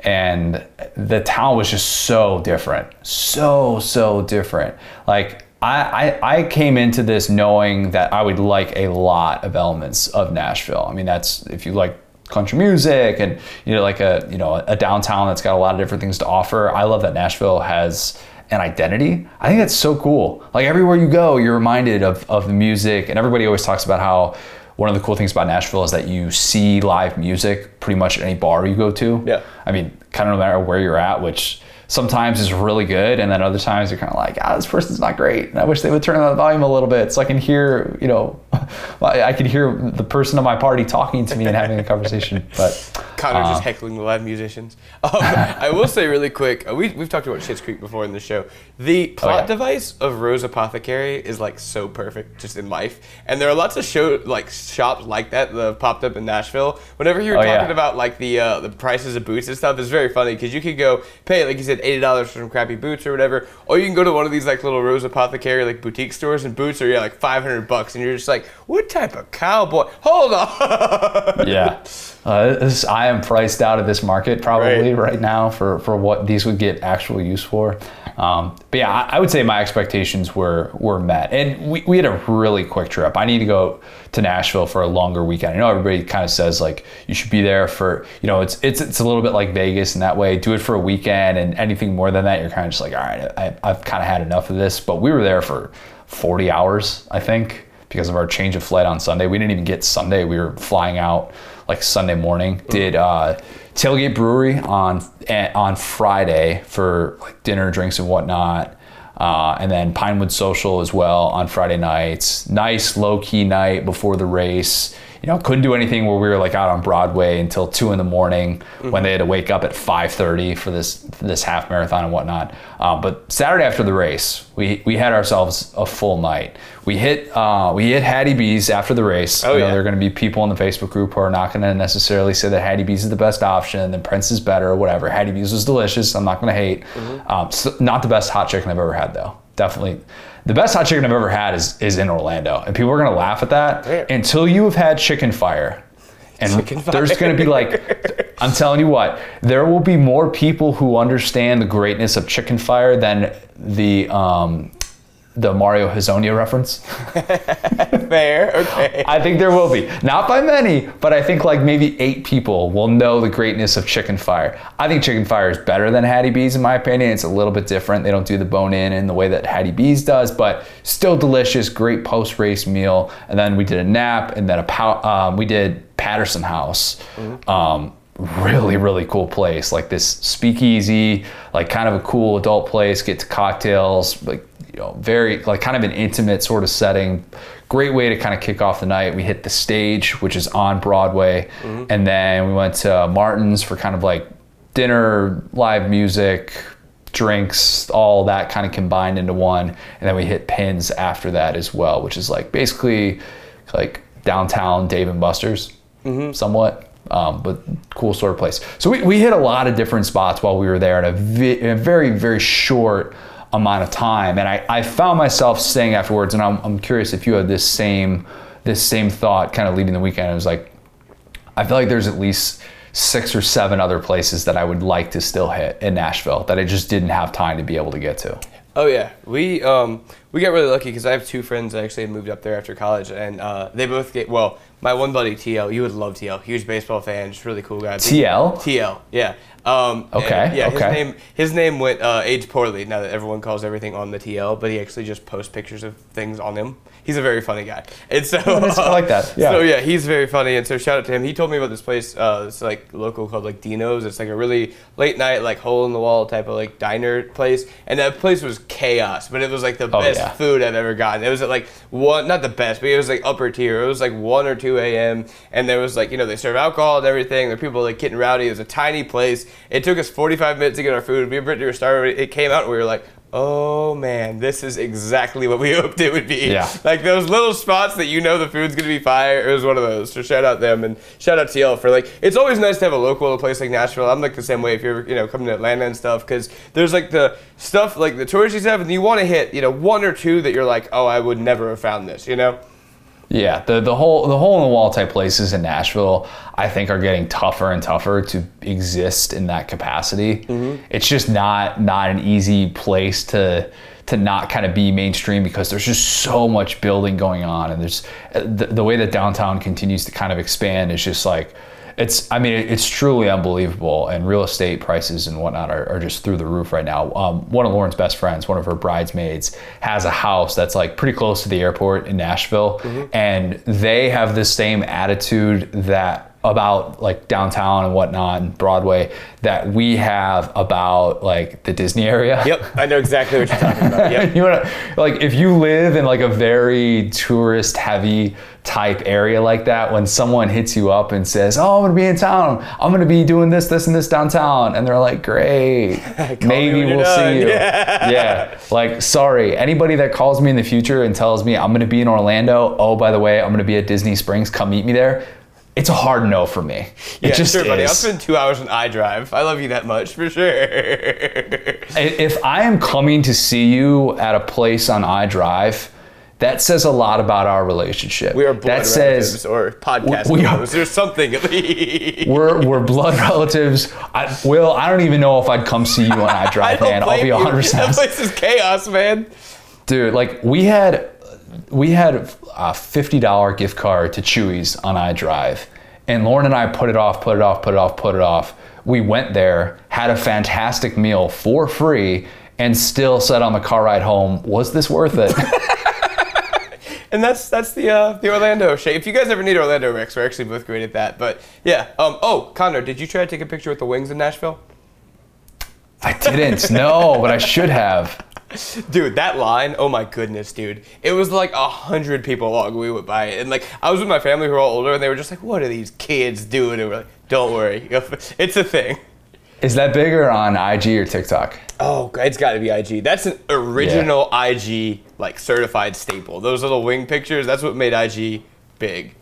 [SPEAKER 1] And the town was just so different. So, so different. Like, I, I, I came into this knowing that I would like a lot of elements of Nashville. I mean, that's if you like country music and you know like a you know a downtown that's got a lot of different things to offer. I love that Nashville has an identity. I think that's so cool. Like everywhere you go, you're reminded of, of the music, and everybody always talks about how one of the cool things about Nashville is that you see live music pretty much at any bar you go to.
[SPEAKER 2] Yeah.
[SPEAKER 1] I mean, kind of no matter where you're at, which sometimes is really good, and then other times you're kind of like, ah, this person's not great, and I wish they would turn on the volume a little bit so I can hear, you know, [LAUGHS] I could hear the person of my party talking to me and having a conversation. [LAUGHS] But
[SPEAKER 2] Connor
[SPEAKER 1] uh,
[SPEAKER 2] just heckling the live musicians. [LAUGHS] Um, I will say really quick, uh, we, we've talked about Schitt's Creek before in the show. The plot
[SPEAKER 1] Oh, yeah.
[SPEAKER 2] device of Rose Apothecary is like so perfect just in life. And there are lots of show like shops like that that have popped up in Nashville. Whenever you were
[SPEAKER 1] Oh,
[SPEAKER 2] talking
[SPEAKER 1] yeah.
[SPEAKER 2] about like the uh, the prices of boots and stuff, it's very funny because you could go pay like you said eighty dollars for some crappy boots or whatever, or you can go to one of these like little Rose Apothecary like boutique stores and boots are yeah like five hundred bucks, and you're just like, what type of cowboy? Hold on. [LAUGHS]
[SPEAKER 1] yeah. Uh, this, I am priced out of this market probably
[SPEAKER 2] Right.
[SPEAKER 1] right, now for, for what these would get actual use for. Um, but yeah, I, I would say my expectations were were met, and we, we had a really quick trip. I need to go to Nashville for a longer weekend. I know everybody kind of says like you should be there for you know it's it's it's a little bit like Vegas in that way. Do it for a weekend, and anything more than that, you're kind of just like all right, I, I've kind of had enough of this. But we were there for 40 hours, I think because of our change of flight on Sunday. We didn't even get Sunday. We were flying out like Sunday morning. Did uh, Tailgate Brewery on eh, on Friday for like dinner, drinks, and whatnot. Uh, and then Pinewood Social as well on Friday nights. Nice low key night before the race. You know, couldn't do anything where we were like out on Broadway until two in the morning when they had to wake up at 5:30 for this this half marathon and whatnot. Um, but Saturday after the race, we we had ourselves a full night. We hit uh, we hit Hattie B's after the race.
[SPEAKER 2] Oh,
[SPEAKER 1] I know
[SPEAKER 2] yeah.
[SPEAKER 1] there are going to be people in the Facebook group who are not going to necessarily say that Hattie B's is the best option, then Prince is better, or whatever. Hattie B's was delicious. I'm not going to hate.
[SPEAKER 2] Mm-hmm.
[SPEAKER 1] Um, so not the best hot chicken I've ever had though. Definitely. The best hot chicken I've ever had is, is in Orlando. And people are going to laugh at that
[SPEAKER 2] Where?
[SPEAKER 1] until you have had chicken fire. And
[SPEAKER 2] Chicken
[SPEAKER 1] there's going to be like, [LAUGHS] I'm telling you what, there will be more people who understand the greatness of chicken fire than the um, the Mario Hezonja reference. [LAUGHS]
[SPEAKER 2] Fair, okay.
[SPEAKER 1] I think there will be. Not by many, but I think like maybe eight people will know the greatness of chicken fire. I think chicken fire is better than Hattie B's in my opinion. It's a little bit different. They don't do the bone in in the way that Hattie B's does, but still delicious, great post race meal. And then we did a nap and then a pow- um, we did Patterson House. Um, really really cool place like this speakeasy like kind of a cool adult place get to cocktails like you know very like kind of an intimate sort of setting. Great way to kind of kick off the night. We hit the stage which is on broadway. And then we went to martin's for kind of like dinner live music drinks all that kind of combined into one. And then we hit pins after that as well which is like basically like downtown Dave and Buster's, somewhat. Um, but cool sort of place. So we, we hit a lot of different spots while we were there in a, vi- in a very, very short amount of time. And I, I found myself saying afterwards, and I'm, I'm curious if you had this same, this same thought kind of leading the weekend. It was like, I feel like there's at least six or seven other places that I would like to still hit in Nashville that I just didn't have time to be able to get to.
[SPEAKER 2] Oh yeah, we um we got really lucky because I have two friends that actually moved up there after college, and uh, they both get well. My one buddy TL, you would love TL, huge baseball fan, just really cool guy.
[SPEAKER 1] TL?
[SPEAKER 2] TL, yeah. Um,
[SPEAKER 1] Okay,
[SPEAKER 2] yeah, his name his name went uh, aged poorly now that everyone calls everything on the TL, but he actually just posts pictures of things on him. He's a very funny guy, and so.
[SPEAKER 1] I like that, [LAUGHS] yeah.
[SPEAKER 2] So yeah, he's very funny, and so shout out to him. He told me about this place. Uh, it's like local called like Dino's. It's like a really late night, like hole in the wall type of like diner place, and that place was chaos, but it was like the
[SPEAKER 1] Oh,
[SPEAKER 2] best
[SPEAKER 1] yeah.
[SPEAKER 2] food I've ever gotten. It was at like one, not the best, but it was like upper tier. It was like one or two a.m. and there was like you know they serve alcohol and everything. There were people like getting rowdy. It was a tiny place. It took us forty-five minutes to get our food. Brittany were starving. It came out and we were like. Oh man, this is exactly what we [LAUGHS] hoped it would be.
[SPEAKER 1] Yeah.
[SPEAKER 2] Like those little spots that you know the food's gonna be fire. It was one of those. So shout out them and shout out TL for like. It's always nice to have a local a place like Nashville. I'm like the same way if you're you know coming to Atlanta and stuff because there's like the stuff like the touristy stuff and you want to hit you know one or two that you're like oh I would never have found this you know.
[SPEAKER 1] Yeah, the the whole the hole in the wall type places in Nashville, I think, are getting tougher and tougher to exist in that capacity. Mm-hmm. It's just not not an easy place to to not kind of be mainstream because there's just so much building going on, and there's the, the way that downtown continues to kind of expand is just like it's I mean it's truly unbelievable and real estate prices and whatnot are, are just through the roof right now. Um, one of Lauren's best friends, one of her bridesmaids, has a house that's like pretty close to the airport in Nashville, and they have the same attitude that about like downtown and whatnot and Broadway that we have about like the Disney area.
[SPEAKER 2] Yep, I know exactly what you're talking about. [LAUGHS] Yep.
[SPEAKER 1] you know, like if you live in like a very tourist heavy type area like that, when someone hits you up and says, "Oh, I'm gonna be in town. I'm gonna be doing this, this, and this downtown," and they're like, "Great, [LAUGHS] maybe we'll
[SPEAKER 2] done."
[SPEAKER 1] see you."
[SPEAKER 2] Yeah. [LAUGHS]
[SPEAKER 1] yeah, like sorry, anybody that calls me in the future and tells me I'm gonna be in Orlando. Oh, by the way, I'm gonna be at Disney Springs. Come meet me there. It's a hard no for me. It
[SPEAKER 2] Yeah,
[SPEAKER 1] just
[SPEAKER 2] sure, buddy. I'll spend two hours on I-Drive. I love you that much for sure.
[SPEAKER 1] if I am coming to see you at a place on I-Drive, that says a lot about our relationship.
[SPEAKER 2] we are blood
[SPEAKER 1] that
[SPEAKER 2] relatives
[SPEAKER 1] says
[SPEAKER 2] or podcast
[SPEAKER 1] we are-
[SPEAKER 2] relatives. There's something
[SPEAKER 1] we're we're blood [LAUGHS] relatives. I, Will, I don't even know if I'd come see you on
[SPEAKER 2] I [LAUGHS]
[SPEAKER 1] I-Drive,
[SPEAKER 2] don't
[SPEAKER 1] man. I'll be
[SPEAKER 2] you. [LAUGHS]
[SPEAKER 1] 100.
[SPEAKER 2] That place is chaos, man.
[SPEAKER 1] Dude, like we had we had a fifty dollar gift card to Chuy's on I-Drive, and Lauren and I put it off, put it off, put it off, put it off. We went there, had a fantastic meal for free, and still said on the car ride home, "Was this worth it?"
[SPEAKER 2] And that's that's the uh, the Orlando shape. If you guys ever need Orlando Rex, we're actually both great at that. But yeah. Um. Oh, Connor, did you try to take a picture with the wings in Nashville?
[SPEAKER 1] I didn't. No, but I should have.
[SPEAKER 2] Dude, that line, oh my goodness, dude. It was like a hundred people long we went by it. And like I was with my family who are all older and they were just like, What are these kids doing? And we're like, Don't worry. [LAUGHS] It's a thing.
[SPEAKER 1] Is that bigger on IG or TikTok?
[SPEAKER 2] Oh, it's got to be IG. That's an original IG like certified staple. Those little wing pictures. That's what made IG big.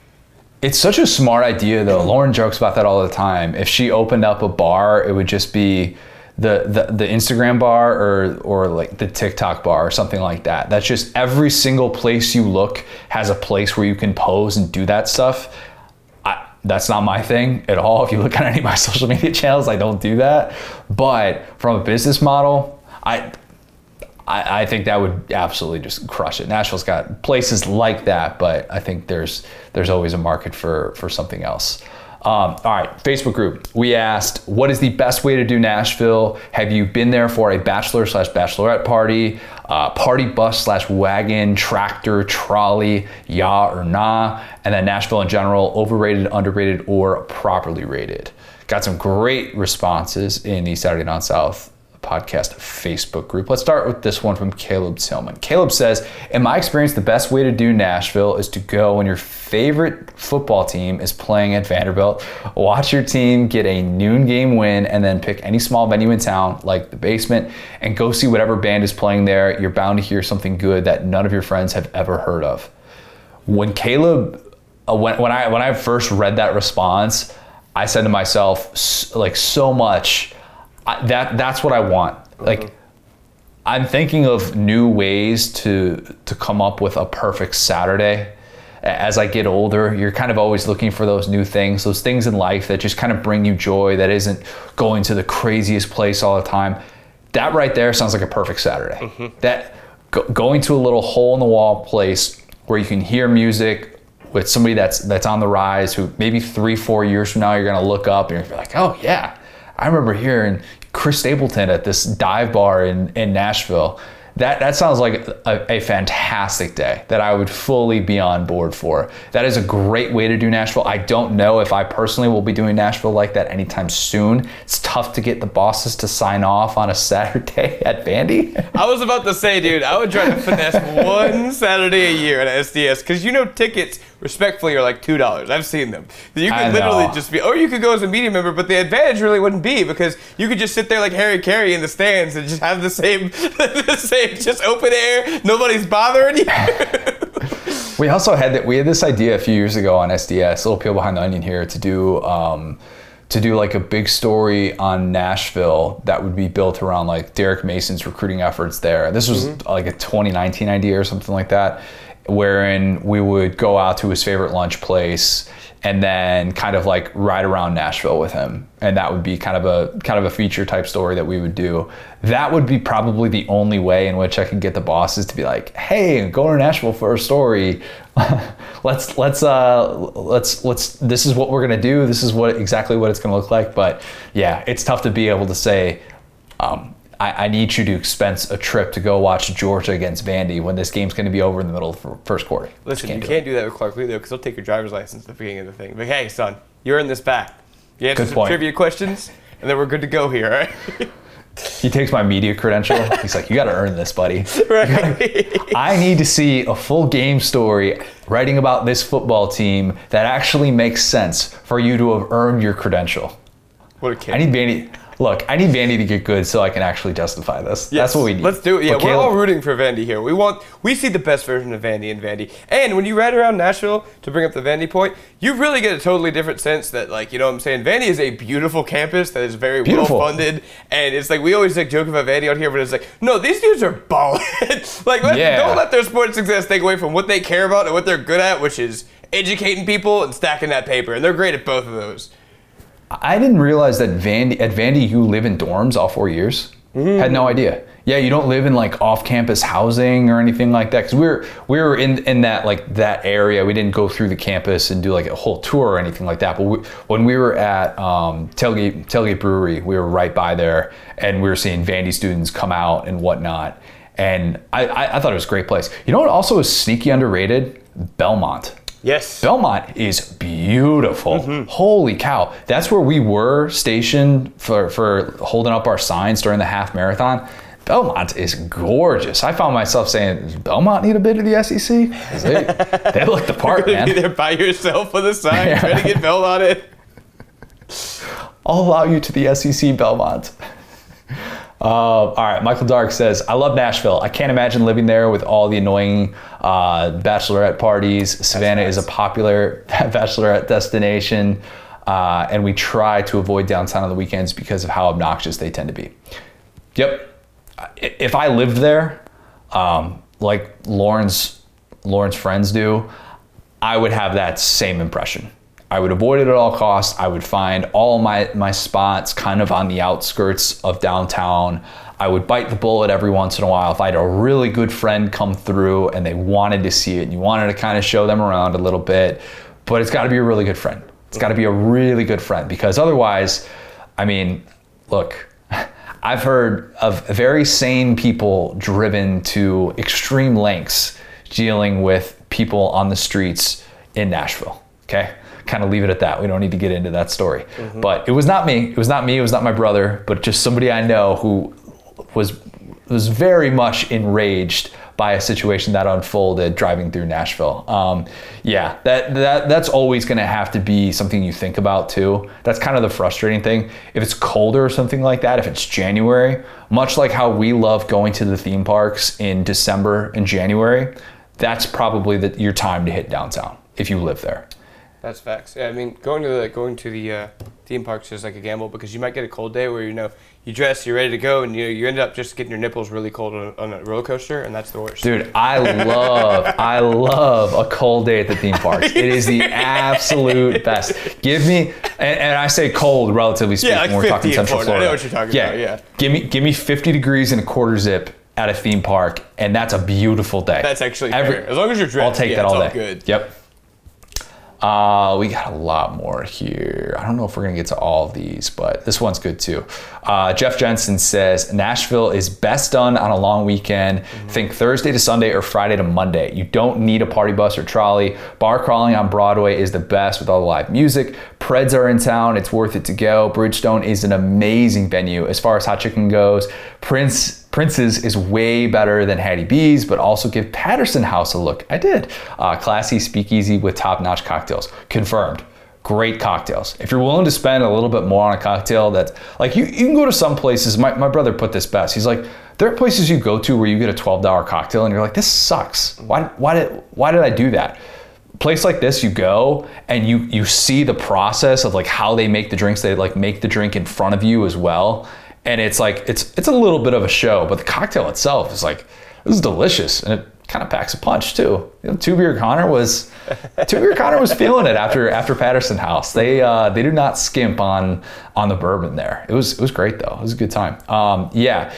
[SPEAKER 1] It's such a smart idea, though. Lauren jokes about that all the time. If she opened up a bar, it would just be the, the, the Instagram bar or, or like the TikTok bar or something like that. That's just every single place you look has a place where you can pose and do that stuff. That's not my thing at all. If you look [LAUGHS] at any of my social media channels, I don't do that. But from a business model, I I, I think that would absolutely just crush it. Nashville's got places like that, but I think there's there's always a market for for something else. Um, all right, Facebook group. We asked, what is the best way to do Nashville? Have you been there for a bachelor slash bachelorette party, uh, party bus slash wagon, tractor, trolley, yeah or nah? And then Nashville in general, overrated, underrated, or properly rated. Got some great responses in the Saturday Down South podcast Facebook group. Let's start with this one from Caleb Tillman. Caleb says, In my experience, the best way to do Nashville is to go when your favorite football team is playing at Vanderbilt. Watch your team get a noon game win and then pick any small venue in town, like the basement, and go see whatever band is playing there. You're bound to hear something good that none of your friends have ever heard of. when Caleb, uh, when, when I when I first read that response, I said to myself, like so much, I, that that's what I want. Like, uh-huh. I'm thinking of new ways to to come up with a perfect Saturday. As I get older, you're kind of always looking for those new things, those things in life that just kind of bring you joy. That isn't going to the craziest place all the time. That right there sounds like a perfect Saturday. Mm-hmm. That go, going to a little hole in the wall place where you can hear music with somebody that's that's on the rise. Who maybe three, four years from now you're gonna look up and you're like, oh yeah, I remember hearing Chris Stapleton at this dive bar in, in Nashville. That, that sounds like a, a fantastic day that I would fully be on board for. That is a great way to do Nashville. I don't know if I personally will be doing Nashville like that anytime soon. It's tough to get the bosses to sign off on a [LAUGHS] Saturday at Vandy.
[SPEAKER 2] I was about to say, dude, I would try to finesse [LAUGHS] one Saturday a year at SDS because you know tickets, respectfully, are like two dollars. I've seen them. You could literally just be, or you could go as a media member, but the advantage really wouldn't be because you could just sit there like Harry Caray in the stands and just have the same, [LAUGHS] the same, just open air. Nobody's bothering you. [LAUGHS]
[SPEAKER 1] We also had that. We had this idea a few years ago on SDS, a little peel behind the onion here, to do um, to do like a big story on Nashville that would be built around like Derek Mason's recruiting efforts there. This was like a 2019 idea or something like that, wherein we would go out to his favorite lunch place and then kind of like ride around Nashville with him. And that would be kind of a kind of a feature type story that we would do. That would be probably the only way in which I could get the bosses to be like, "Hey, go to Nashville for a story. [LAUGHS] let's let's uh let's let's this is what we're going to do. This is what exactly what it's going to look like." But yeah, it's tough to be able to say um, I, I need you to expense a trip to go watch Georgia against Vandy when this game's going to be over in the middle of the first quarter.
[SPEAKER 2] Listen,
[SPEAKER 1] Can't
[SPEAKER 2] you
[SPEAKER 1] do
[SPEAKER 2] can't do that with Clark Lea though, because he'll take your driver's license at the beginning of the thing. But hey, son, you're in this back. You answer
[SPEAKER 1] Good
[SPEAKER 2] some
[SPEAKER 1] point.
[SPEAKER 2] trivia questions, and then we're good to go here. All right. [LAUGHS]
[SPEAKER 1] He takes my media credential. He's like, "You got to earn this, buddy." [LAUGHS]
[SPEAKER 2] right.
[SPEAKER 1] I need to see a full game story writing about this football team that actually makes sense for you to have earned your credential.
[SPEAKER 2] what a kid.
[SPEAKER 1] I need Vandy. Look, I need Vandy to get good so I can actually justify this. That's what we need.
[SPEAKER 2] Let's do it. Yeah,
[SPEAKER 1] But
[SPEAKER 2] we're
[SPEAKER 1] Caleb-
[SPEAKER 2] all rooting for Vandy here. We want, we see the best version of Vandy in Vandy. And when you ride around Nashville, to bring up the Vandy point, you really get a totally different sense that, like, you know what I'm saying? Vandy is a beautiful campus that is very
[SPEAKER 1] Beautiful.
[SPEAKER 2] well funded, and it's like we always like joke about Vandy out here, but it's like, no, these dudes are balling. [LAUGHS] like, let,
[SPEAKER 1] Yeah.
[SPEAKER 2] don't let their sports success take away from what they care about and what they're good at, which is educating people and stacking that paper. And they're great at both of those.
[SPEAKER 1] I didn't realize that Vandy at Vandy you live in dorms all four years.
[SPEAKER 2] Mm-hmm.
[SPEAKER 1] Had no idea. Yeah, you don't live in like off-campus housing or anything like that. Because we were we were in in that like that area. We didn't go through the campus and do like a whole tour or anything like that. But we, when we were at um, Tailgate Tailgate Brewery, we were right by there, and we were seeing Vandy students come out and whatnot. And I, I, I thought it was a great place. You know what? Also is sneaky underrated. Belmont.
[SPEAKER 2] Yes.
[SPEAKER 1] Belmont is beautiful.
[SPEAKER 2] Mm-hmm.
[SPEAKER 1] Holy cow. That's where we were stationed for, for holding up our signs during the half marathon. Belmont is gorgeous. I found myself saying, Does Belmont need a bid of the SEC? [LAUGHS] They, they look the part,
[SPEAKER 2] Be
[SPEAKER 1] man.
[SPEAKER 2] there by yourself with a sign, trying to get [LAUGHS] Bell on it.
[SPEAKER 1] I'll allow you to the SEC, Belmont. Uh, all right, Michael Dark says, I love Nashville. I can't imagine living there with all the annoying uh, bachelorette parties. Savannah is a popular [LAUGHS] bachelorette destination, uh, and we try to avoid downtown on the weekends because of how obnoxious they tend to be. Yep. If I lived there, um, like Lauren's Lauren's friends do, I would have that same impression. I would avoid it at all costs. I would find all my my spots kind of on the outskirts of downtown. I would bite the bullet every once in a while if I had a really good friend come through and they wanted to see it and you wanted to kind of show them around a little bit. But it's got to be a really good friend. It's got to be a really good friend because otherwise, I mean, look, [LAUGHS] I've heard of very sane people driven to extreme lengths dealing with people on the streets in Nashville. Okay. Kind of leave it at that. We don't need to get into that story. But it was not me. It was not me. It was not my brother, but just somebody I know who was was very much enraged by a situation that unfolded driving through Nashville. Um, yeah, that that that's always going to have to be something you think about too. That's kind of the frustrating thing. If it's colder or something like that, if it's January, much like how we love going to the theme parks in December and January, that's probably the, your time to hit downtown if you live there.
[SPEAKER 2] That's facts. Yeah, I mean, going to the going to the uh, theme parks is like a gamble because you might get a cold day where you know you dress, you're ready to go, and you you end up just getting your nipples really cold on a, on a roller coaster, and that's the worst.
[SPEAKER 1] Dude, I love, I love a cold day at the theme parks. It is the absolute best. Give me, and, and I say cold, relatively speaking, Yeah,
[SPEAKER 2] like
[SPEAKER 1] when we're talking
[SPEAKER 2] 50 in
[SPEAKER 1] Central
[SPEAKER 2] Florida. I know what you're talking about, yeah.
[SPEAKER 1] Give me, give me 50 degrees and a quarter zip at a theme park, and that's a beautiful day.
[SPEAKER 2] That's actually fair. As long as you're dressed,
[SPEAKER 1] I'll take
[SPEAKER 2] yeah,
[SPEAKER 1] that all day.
[SPEAKER 2] good.
[SPEAKER 1] Yep. Uh, we got a lot more here. I don't know if we're gonna get to all of these, but this one's good too. Uh, Jeff Jensen says Nashville is best done on a long weekend.
[SPEAKER 2] Mm-hmm.
[SPEAKER 1] Think Thursday to Sunday or Friday to Monday. You don't need a party bus or trolley. Bar crawling on Broadway is the best with all the live music. Preds are in town. It's worth it to go. Bridgestone is an amazing venue as far as hot chicken goes. Prince Prince's is way better than Hattie B's, but also give Patterson House a look. I did. Uh, classy speakeasy with top notch cocktails. Confirmed. Great cocktails. If you're willing to spend a little bit more on a cocktail, that's like you, you can go to some places. My, my brother put this best. He's like, there are places you go to where you get a $12 cocktail and you're like, this sucks. Why, why, did, why did I do that? place like this you go and you you see the process of like how they make the drinks they like make the drink in front of you as well and it's like it's it's a little bit of a show but the cocktail itself is like this is delicious and it kind of packs a punch too. You know, two beer connor was [LAUGHS] two beer connor was feeling it after after patterson house. They uh they do not skimp on on the bourbon there. It was it was great though. It was a good time. Um yeah.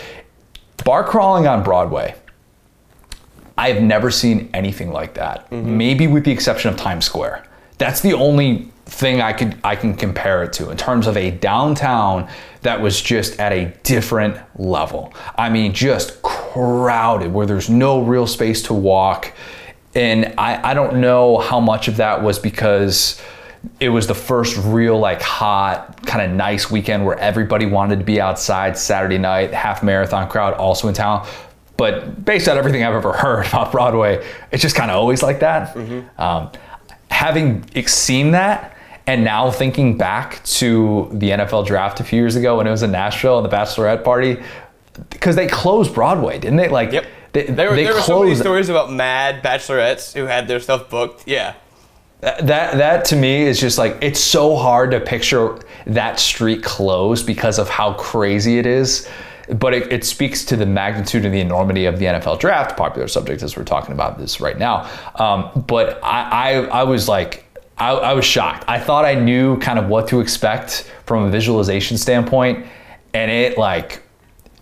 [SPEAKER 1] Bar crawling on broadway. I have never seen anything like that. Maybe with the exception of Times Square. That's the only thing I could I can compare it to in terms of a downtown that was just at a different level. I mean, just crowded where there's no real space to walk. And I, I don't know how much of that was because it was the first real like hot kind of nice weekend where everybody wanted to be outside Saturday night, half marathon crowd also in town. But based on everything I've ever [LAUGHS] heard about Broadway, it's just kind of always like that. Um, having seen that and now thinking back to the NFL draft a few years ago when it was in Nashville and the bachelorette party, because they closed Broadway, didn't they? Like,
[SPEAKER 2] Yep.
[SPEAKER 1] they,
[SPEAKER 2] There were,
[SPEAKER 1] they
[SPEAKER 2] there were so many stories about mad bachelorettes who had their stuff booked. Yeah.
[SPEAKER 1] that that to me is just like it's so hard to picture that street closed because of how crazy it is but it, it speaks to the magnitude and the enormity of the NFL draft, popular subject as we're talking about this right now. Um, but I, I, I was like, I, I was shocked. I thought I knew kind of what to expect from a visualization standpoint, and it like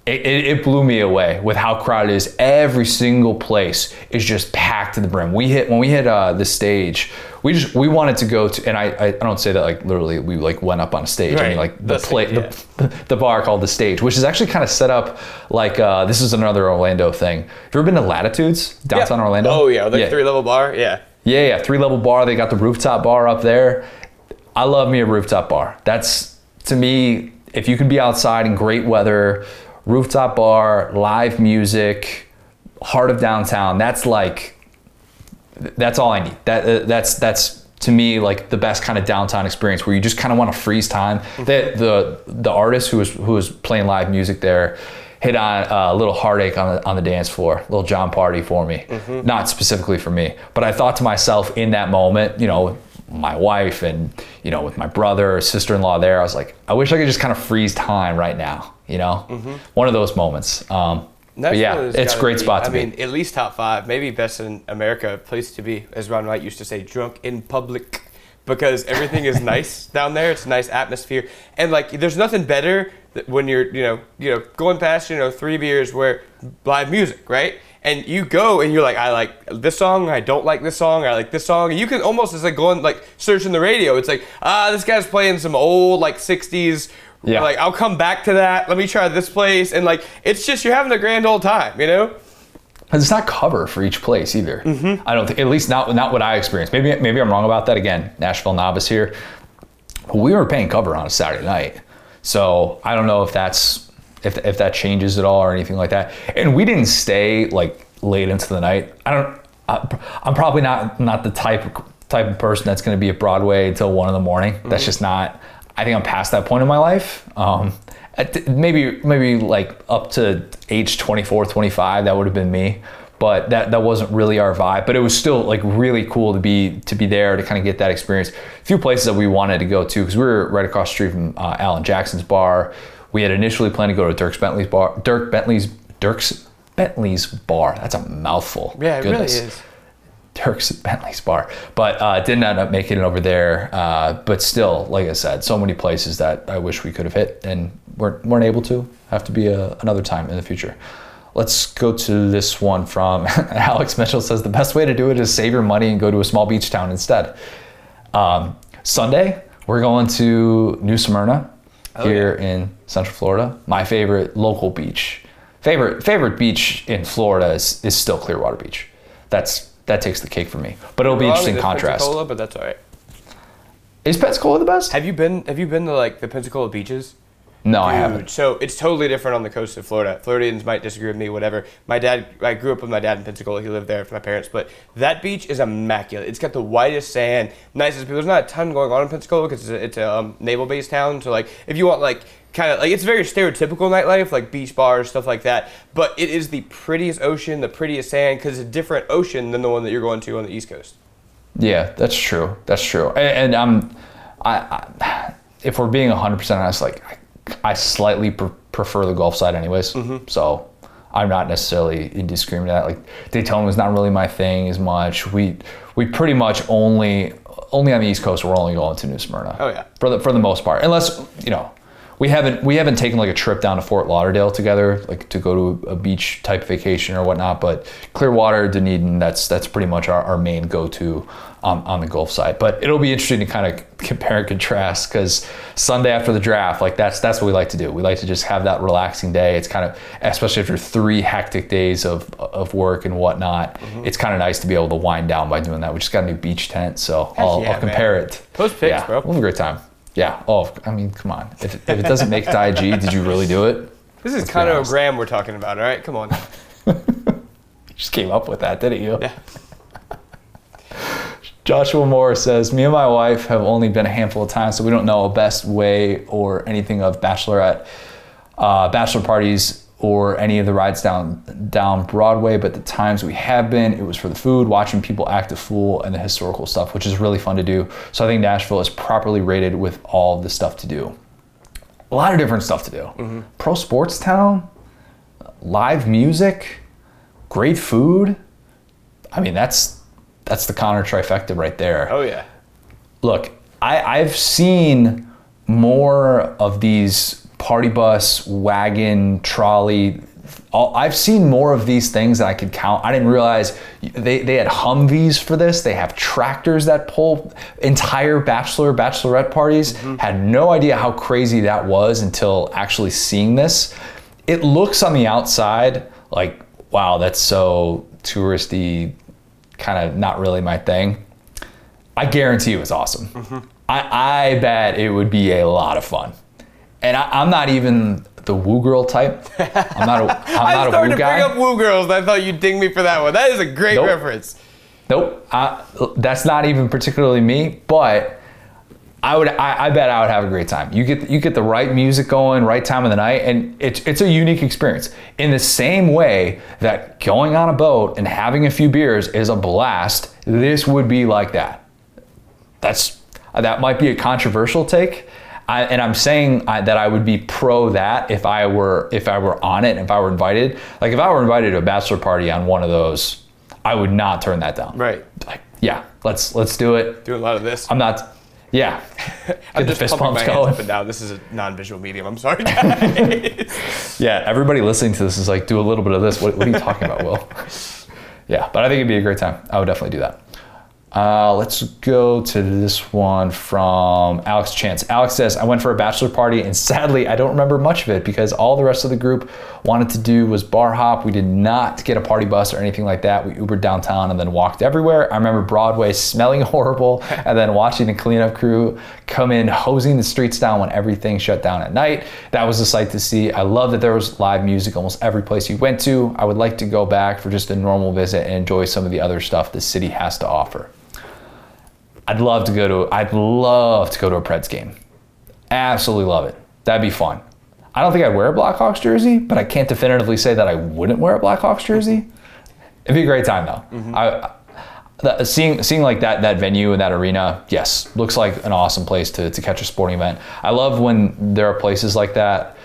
[SPEAKER 1] it, it, blew me away with how crowded it is. Every single place is just packed to the brim. We hit when we hit uh, the stage. We just we wanted to go to, and I, I don't say that like literally. We like went up on a stage. I mean like the
[SPEAKER 2] The
[SPEAKER 1] play
[SPEAKER 2] stage,
[SPEAKER 1] the, the bar called the stage, which is actually kind of set up like uh, this is another Orlando thing. Have you ever been to Latitudes downtown
[SPEAKER 2] Yeah.
[SPEAKER 1] Orlando?
[SPEAKER 2] Oh yeah, the
[SPEAKER 1] yeah.
[SPEAKER 2] three level bar. Yeah.
[SPEAKER 1] Yeah, yeah, three level bar. They got the rooftop bar up there. I love me a rooftop bar. That's to me, if you can be outside in great weather, rooftop bar, live music, heart of downtown. That's like, that's all I need. That uh, that's that's to me like the best kind of downtown experience where you just kind of want to freeze time. The the the artist who was who was playing live music there hit on uh, a little heartache on the on the dance floor, little Jon Pardi for me. Not specifically for me, but I thought to myself in that moment, you know, my wife and you know with my brother, sister-in-law there, I was like, I wish I could just kind of freeze time right now. You know, one of those moments. Um, yeah, it's a great
[SPEAKER 2] be,
[SPEAKER 1] spot to
[SPEAKER 2] I
[SPEAKER 1] be.
[SPEAKER 2] mean, at least top five, maybe best in America place to be, as Ron White used to say, drunk in public, because everything is nice [LAUGHS] down there. It's a nice atmosphere, and like, there's nothing better when you're, you know, you know, going past, you know, three beers where live music, right? And you go and you're like, I like this song, I don't like this song, I like this song. And you can almost, it's like going, like, searching the radio. It's like, ah, this guy's playing some old, like, 60s
[SPEAKER 1] Yeah.
[SPEAKER 2] like I'll come back to that. Let me try this place, and like it's just you're having a grand old time, you know.
[SPEAKER 1] Because it's not cover for each place either. I don't think, at least not not what I experienced. Maybe maybe I'm wrong about that. Again, Nashville novice here. But we were paying cover on a Saturday night, so I don't know if that's if if that changes at all or anything like that. And we didn't stay like late into the night. I don't. I, I'm probably not not the type type of person that's going to be at Broadway until one in the morning. That's just not. I think I'm past that point in my life. Um, maybe maybe like up to age 24, 25, that would have been me. but that that wasn't really our vibe. But it was still like really cool to be to be there to kind of get that experience. A few places that we wanted to go to because we were right across the street from uh, Alan Jackson's bar. We had initially planned to go to Dierks Bentley's bar. Dierks Bentley's Dirk's Bentley's bar. That's a mouthful.
[SPEAKER 2] Yeah, it
[SPEAKER 1] Goodness.
[SPEAKER 2] really is.
[SPEAKER 1] Dierks Bentley's bar, but uh, didn't end up making it over there. Uh, but still, like I said, so many places that I wish we could have hit and weren't, weren't able to. Have to be a, another time in the future. Let's go to this one from [LAUGHS] Alex Mitchell says the best way to do it is save your money and go to a small beach town instead. Um, Sunday, we're going to New Smyrna here in Central Florida. My favorite local beach. Favorite favorite beach in Florida is, is still Clearwater Beach. That's that takes the cake for me. But it'll be interesting contrast.
[SPEAKER 2] Pensacola, but that's all right.
[SPEAKER 1] Is Pensacola the best?
[SPEAKER 2] Have you been? Have you been to like the Pensacola beaches?
[SPEAKER 1] no, I haven't.
[SPEAKER 2] So it's totally different on the coast of Florida. Floridians might disagree with me, whatever. My dad, I grew up with my dad in Pensacola. He lived there with my parents, but that beach is immaculate. It's got the whitest sand, nicest people. There's not a ton going on in Pensacola because it's a, it's a um, naval base town. So like, if you want like kind of like it's very stereotypical nightlife, like beach bars, stuff like that. But it is the prettiest ocean, the prettiest sand, because it's a different ocean than the one that you're going to on the East Coast.
[SPEAKER 1] Yeah, that's true. That's true. And, and I'm, I, I, if we're being 100% honest, like I, I slightly pr- prefer the Gulf side, anyways. Mm-hmm. So I'm not necessarily in disagreement with that. Like Daytona was not really my thing as much. We we pretty much only only on the East Coast. We're only going to New Smyrna.
[SPEAKER 2] Oh, yeah.
[SPEAKER 1] For the for the most part, unless you know. We haven't we haven't taken like a trip down to Fort Lauderdale together, like to go to a beach type vacation or whatnot. But Clearwater, Dunedin, that's that's pretty much our, our main go to on, on the Gulf side. But it'll be interesting to kind of compare and contrast because Sunday after the draft, like that's that's what we like to do. We like to just have that relaxing day. It's kind of especially after three hectic days of of work and whatnot.
[SPEAKER 2] Mm-hmm.
[SPEAKER 1] It's kind of nice to be able to wind down by doing that. We just got a new beach tent, so I'll,
[SPEAKER 2] yeah,
[SPEAKER 1] I'll compare it.
[SPEAKER 2] Post pics,
[SPEAKER 1] yeah,
[SPEAKER 2] bro.
[SPEAKER 1] We'll have a great time. Yeah. Oh, I mean, come on. If, if it doesn't make IG, did you really do it?
[SPEAKER 2] This is
[SPEAKER 1] be
[SPEAKER 2] Conor
[SPEAKER 1] honest.
[SPEAKER 2] Graham we're talking about. All right, come on. [LAUGHS]
[SPEAKER 1] You just came up with that, didn't you?
[SPEAKER 2] Yeah. [LAUGHS]
[SPEAKER 1] Joshua Moore says, Me and my wife have only been a handful of times, so we don't know a best way or anything of bachelorette, uh, bachelor parties or any of the rides down down Broadway. But the times we have been, it was for the food, watching people act a fool, and the historical stuff, which is really fun to do. So I think Nashville is properly rated with all the stuff to do. A lot of different stuff to do. Mm-hmm. Pro sports town, live music, great food. I mean, that's that's the Connor trifecta right there.
[SPEAKER 2] Oh yeah.
[SPEAKER 1] Look, I, I've seen more of these party bus, wagon, trolley. All, I've seen more of these things that I could count. I didn't realize they, they had Humvees for this. They have tractors that pull entire bachelor, bachelorette parties. Mm-hmm. Had no idea how crazy that was until actually seeing this. It looks on the outside like, wow, that's so touristy, kind of not really my thing. I guarantee it was awesome. Mm-hmm. I, I bet it would be a lot of fun. And I, I'm not even the woo girl type. I'm not a, [LAUGHS] I'm not a woo guy.
[SPEAKER 2] I started to bring up Woo Girls. I thought you'd ding me for that one. That is a great
[SPEAKER 1] Nope.
[SPEAKER 2] reference.
[SPEAKER 1] Nope. I, that's not even particularly me, but I would. I, I bet I would have a great time. You get you get the right music going, right time of the night, and it's it's a unique experience. In the same way that going on a boat and having a few beers is a blast, this would be like that. That's that might be a controversial take. I, and I'm saying I, that I would be pro that if I were if I were on it, if I were invited. Like if I were invited to a bachelor party on one of those, I would not turn that down.
[SPEAKER 2] Right.
[SPEAKER 1] Like, yeah, let's let's do it.
[SPEAKER 2] Do a lot of this.
[SPEAKER 1] I'm not. Yeah. [LAUGHS]
[SPEAKER 2] I'm
[SPEAKER 1] Get the
[SPEAKER 2] just
[SPEAKER 1] fist
[SPEAKER 2] pumping
[SPEAKER 1] pumps
[SPEAKER 2] my hands
[SPEAKER 1] going.
[SPEAKER 2] up and down. This is a non-visual medium. I'm sorry, [LAUGHS] guys.
[SPEAKER 1] Yeah. Everybody listening to this is like, do a little bit of this. What, what are you talking about, Will? [LAUGHS] yeah, but I think it'd be a great time. I would definitely do that. Uh, let's go to this one from Alex Chance. Alex says, I went for a bachelor party and sadly I don't remember much of it because all the rest of the group wanted to do was bar hop. We did not get a party bus or anything like that. We Ubered downtown and then walked everywhere. I remember Broadway smelling [LAUGHS] horrible and then watching the cleanup crew come in hosing the streets down when everything shut down at night. That was a sight to see. I love that there was live music almost every place you went to. I would like to go back for just a normal visit and enjoy some of the other stuff the city has to offer. I'd love to go to I'd love to go to a Preds game. Absolutely love it. That'd be fun. I don't think I'd wear a Blackhawks jersey, but I can't definitively say that I wouldn't wear a Blackhawks jersey. It'd be a great time though.
[SPEAKER 2] Mm-hmm.
[SPEAKER 1] I, the, seeing seeing like that that venue and that arena, yes, looks like an awesome place to, to catch a sporting event. I love when there are places like that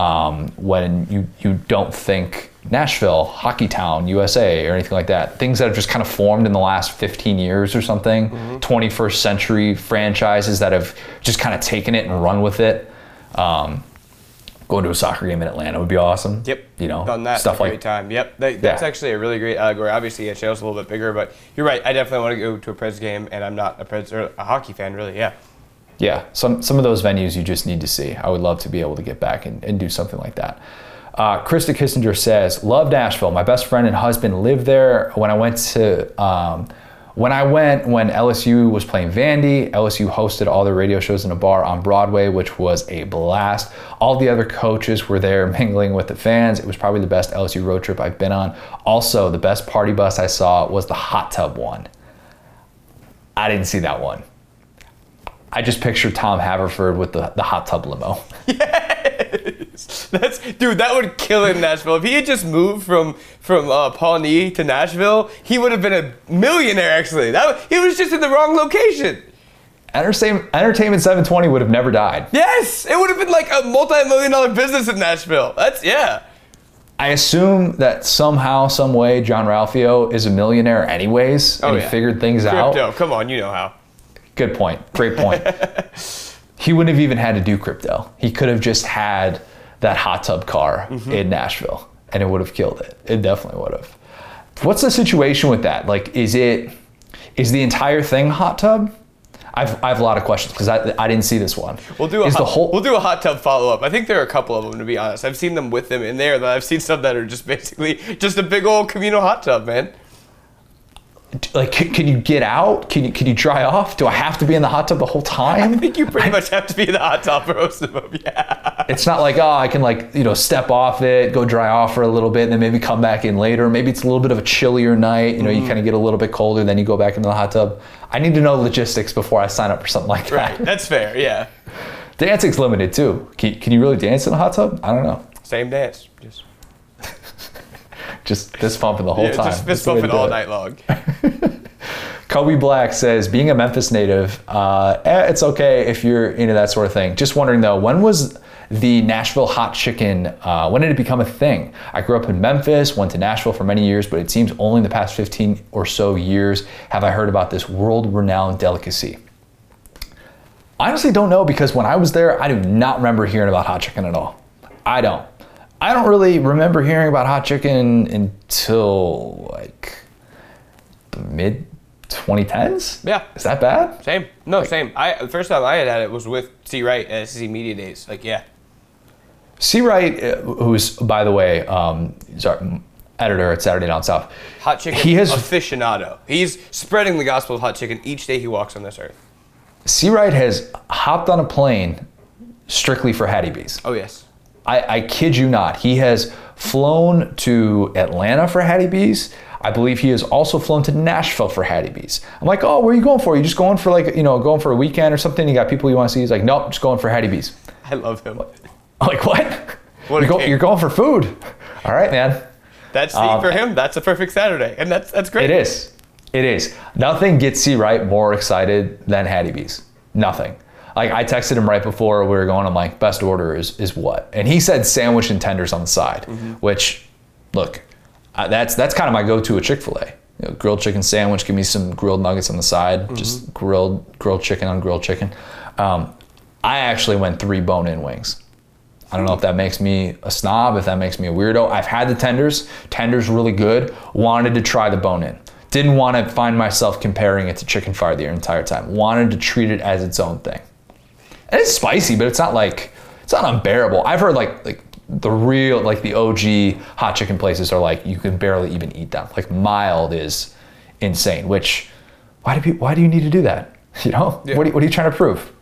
[SPEAKER 1] um, when you you don't think Nashville, Hockey Town, USA, or anything like that. Things that have just kind of formed in the last 15 years or something. 21st century franchises that have just kind of taken it and run with it. Um, going to a soccer game in Atlanta would be awesome.
[SPEAKER 2] Yep.
[SPEAKER 1] You know,
[SPEAKER 2] done that.
[SPEAKER 1] stuff like
[SPEAKER 2] time. Yep. That, that's
[SPEAKER 1] Yeah.
[SPEAKER 2] actually a really great allegory. Obviously, NHL's a little bit bigger, but you're right. I definitely want to go to a Preds game, and I'm not a Preds or a hockey fan, really. Yeah.
[SPEAKER 1] Yeah, some some of those venues you just need to see. I would love to be able to get back and, and do something like that. Uh, Krista Kissinger says, "Love Nashville. My best friend and husband lived there. When I went to um, when I went when LSU was playing Vandy, LSU hosted all their radio shows in a bar on Broadway, which was a blast. All the other coaches were there [LAUGHS] mingling with the fans. It was probably the best LSU road trip I've been on. Also, the best party bus I saw was the hot tub one. I didn't see that one." I just picture Tom Haverford with the, the hot tub limo. [LAUGHS]
[SPEAKER 2] Yes, That's dude. That would kill in Nashville. If he had just moved from from uh, Pawnee to Nashville, he would have been a millionaire. Actually, that he was just in the wrong location.
[SPEAKER 1] Entertainment, Entertainment 720 would have never died.
[SPEAKER 2] Yes, it would have been like a multi-million dollar business in Nashville. That's yeah.
[SPEAKER 1] I assume that somehow, some way, Jean-Ralphio is a millionaire anyways, and
[SPEAKER 2] Oh,
[SPEAKER 1] he figured things out.
[SPEAKER 2] Crypto. Come on, you know how.
[SPEAKER 1] Good point. Great point. [LAUGHS] he wouldn't have even had to do crypto. He could have just had that hot tub car
[SPEAKER 2] Mm-hmm.
[SPEAKER 1] in Nashville, and it would have killed it. It definitely would have. What's the situation with that? Like, is it is the entire thing hot tub? I've, I have a lot of questions because I, I didn't see this one.
[SPEAKER 2] We'll do a
[SPEAKER 1] is
[SPEAKER 2] hot,
[SPEAKER 1] the whole
[SPEAKER 2] we'll do a hot tub follow up. I think there are a couple of them to be honest. I've seen them with them in there. I've seen some that are just basically just a big old communal hot tub, man.
[SPEAKER 1] Like can, can you get out? Can you can you dry off? Do I have to be in the hot tub the whole time?
[SPEAKER 2] I think you pretty much have to be in the hot tub for most of them. Yeah.
[SPEAKER 1] It's not like oh I can like you know step off it, go dry off for a little bit, and then maybe come back in later. Maybe it's a little bit of a chillier night. You know,
[SPEAKER 2] Mm-hmm.
[SPEAKER 1] you kind of get a little bit colder, then you go back into the hot tub. I need to know logistics before I sign up for something like that.
[SPEAKER 2] Right. That's fair. Yeah.
[SPEAKER 1] Dancing's limited too. Can, can you really dance in a hot tub? I don't know.
[SPEAKER 2] Same dance. Just
[SPEAKER 1] Just fist pumping the whole
[SPEAKER 2] yeah,
[SPEAKER 1] time.
[SPEAKER 2] just fist bumping all
[SPEAKER 1] it.
[SPEAKER 2] night long. [LAUGHS]
[SPEAKER 1] Kobe Black says, being a Memphis native, uh, eh, it's okay if you're into that sort of thing. Just wondering though, when was the Nashville hot chicken, uh, when did it become a thing? I grew up in Memphis, went to Nashville for many years, but it seems only in the past 15 or so years have I heard about this world renowned delicacy. I honestly don't know because when I was there, I do not remember hearing about hot chicken at all. I don't. I don't really remember hearing about hot chicken until like the mid 2010s.
[SPEAKER 2] Yeah.
[SPEAKER 1] Is that bad?
[SPEAKER 2] Same. No, same. I the first time I had had it was with C Wright at SEC Media Days. Like, yeah.
[SPEAKER 1] C. Wright, uh, who's by the way, um, our editor at Saturday Down South.
[SPEAKER 2] Hot chicken
[SPEAKER 1] He has
[SPEAKER 2] aficionado. He's spreading the gospel of hot chicken each day he walks on this earth.
[SPEAKER 1] C. Wright has hopped on a plane strictly for Hattie B's.
[SPEAKER 2] Oh yes.
[SPEAKER 1] I, I kid you not. He has flown to Atlanta for Hattie B's. I believe he has also flown to Nashville for Hattie B's. I'm like, oh, where are you going for? you just going for like, you know, going for a weekend or something? You got people you want to see? He's like, nope, just going for Hattie B's.
[SPEAKER 2] I love him.
[SPEAKER 1] I'm like, what?
[SPEAKER 2] What
[SPEAKER 1] you're, go- you're going for food. All right, man.
[SPEAKER 2] That's
[SPEAKER 1] Um,
[SPEAKER 2] for him. That's a perfect Saturday, and that's that's great.
[SPEAKER 1] It is. It is. Nothing gets C. Wright more excited than Hattie B's. Nothing. Like I texted him right before we were going. I'm like, best order is is what? And he said sandwich and tenders on the side. Which, look, uh, that's that's kind of my go-to at Chick Fil A. You know, grilled chicken sandwich. Give me some grilled nuggets on the side. Just grilled grilled chicken on grilled chicken. Um, I actually went three bone-in wings. I don't know if that makes me a snob, if that makes me a weirdo. I've had the tenders. Tenders really good. Wanted to try the bone in. Didn't want to find myself comparing it to chicken fire the entire time. Wanted to treat it as its own thing. And it's spicy, but it's not like it's not unbearable. I've heard like like the real like the OG hot chicken places are like you can barely even eat them. Like mild is insane. Which why do people, why do you need to do that? [LAUGHS] You know what, are you, what are you trying to prove?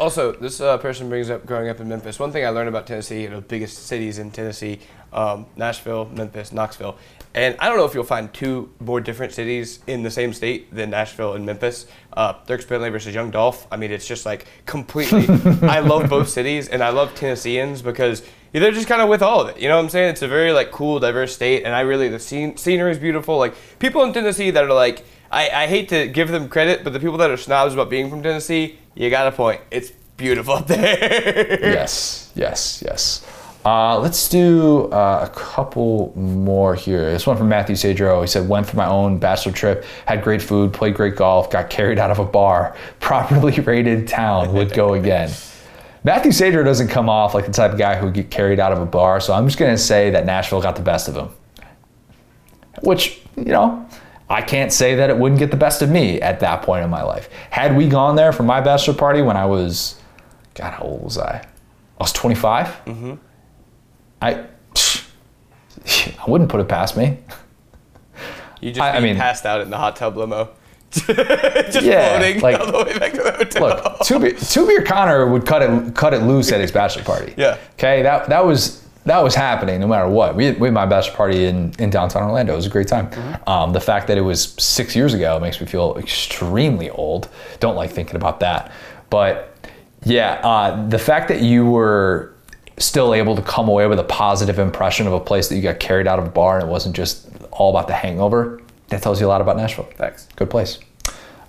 [SPEAKER 2] Also, this uh, person brings up growing up in Memphis. One thing I learned about Tennessee, you the biggest cities in Tennessee, um, Nashville, Memphis, Knoxville. And I don't know if you'll find two more different cities in the same state than Nashville and Memphis. Uh, Dierks Bentley versus Young Dolph. I mean, it's just like completely. [LAUGHS] I love both cities, and I love Tennesseans because they're just kind of with all of it. You know what I'm saying? It's a very like cool, diverse state, and I really the scene, scenery is beautiful. Like people in Tennessee that are like, I, I hate to give them credit, but the people that are snobs about being from Tennessee, you got a point. It's beautiful up there.
[SPEAKER 1] yes, yes, yes. Uh, let's do uh, a couple more here. This one from Matthew Sadro. He said, "Went for my own bachelor trip, had great food, played great golf, got carried out of a bar, [LAUGHS] properly rated town, would go again." Matthew Sadro doesn't come off like the type of guy who would get carried out of a bar, so I'm just gonna say that Nashville got the best of him. Which you know, I can't say that it wouldn't get the best of me at that point in my life. Had we gone there for my bachelor party when I was, God, how old was I? I was 25. Mm-hmm. I, I wouldn't put it past me.
[SPEAKER 2] You just
[SPEAKER 1] I- I mean-
[SPEAKER 2] passed out in the hot tub limo. [LAUGHS] just
[SPEAKER 1] Yeah,
[SPEAKER 2] floating
[SPEAKER 1] like-
[SPEAKER 2] all the way back to the hotel.
[SPEAKER 1] Look, two beer, Connor would cut it cut it loose at his bachelor party.
[SPEAKER 2] Yeah.
[SPEAKER 1] Okay, that that was that was happening no matter what. We had, we had my bachelor party in, in downtown Orlando. It was a great time. Um, the fact that it was six years ago makes me feel extremely old. Don't like thinking about that. But yeah, uh, the fact that you were still able to come away with a positive impression of a place that you got carried out of a bar and it wasn't just all about the hangover, that tells you a lot about Nashville.
[SPEAKER 2] Thanks.
[SPEAKER 1] Good place.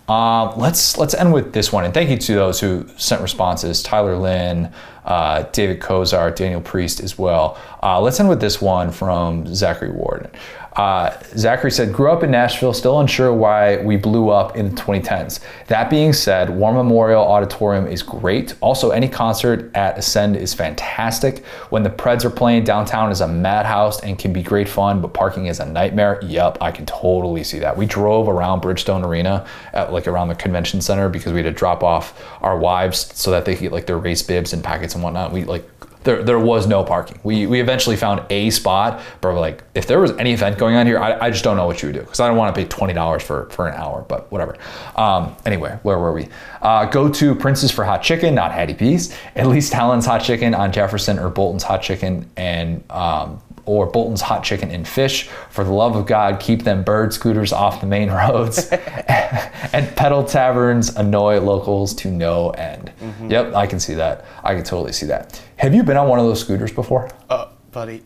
[SPEAKER 1] Uh, let's let's end with this one, and thank you to those who sent responses: Tyler Lynn, uh, David Kozar, Daniel Priest as well. Uh, let's end with this one from Zachary Ward. Uh, Zachary said, "Grew up in Nashville, still unsure why we blew up in the 2010s. That being said, War Memorial Auditorium is great. Also, any concert at Ascend is fantastic. When the Preds are playing, downtown is a madhouse and can be great fun, but parking is a nightmare. Yep, I can totally see that. We drove around Bridgestone Arena, at, like around the convention center, because we had to drop off our wives so that they could get like their race bibs and packets and whatnot. We like there, there was no parking. We, we eventually found a spot, but we're like, if there was any event going on here, I, I just don't know what you would do because I don't want to pay twenty dollars for for an hour, but whatever. Um, anyway, where were we? Uh, go to Prince's for hot chicken, not Hattie B's. At least Helen's hot chicken on Jefferson or Bolton's hot chicken and. Um, or Bolton's Hot Chicken and Fish. For the love of God, keep them bird scooters off the main [LAUGHS] roads. [LAUGHS] and pedal taverns annoy locals to no end. Mm-hmm. Yep, I can see that. I can totally see that. Have you been on one of those scooters before?
[SPEAKER 2] Oh, buddy.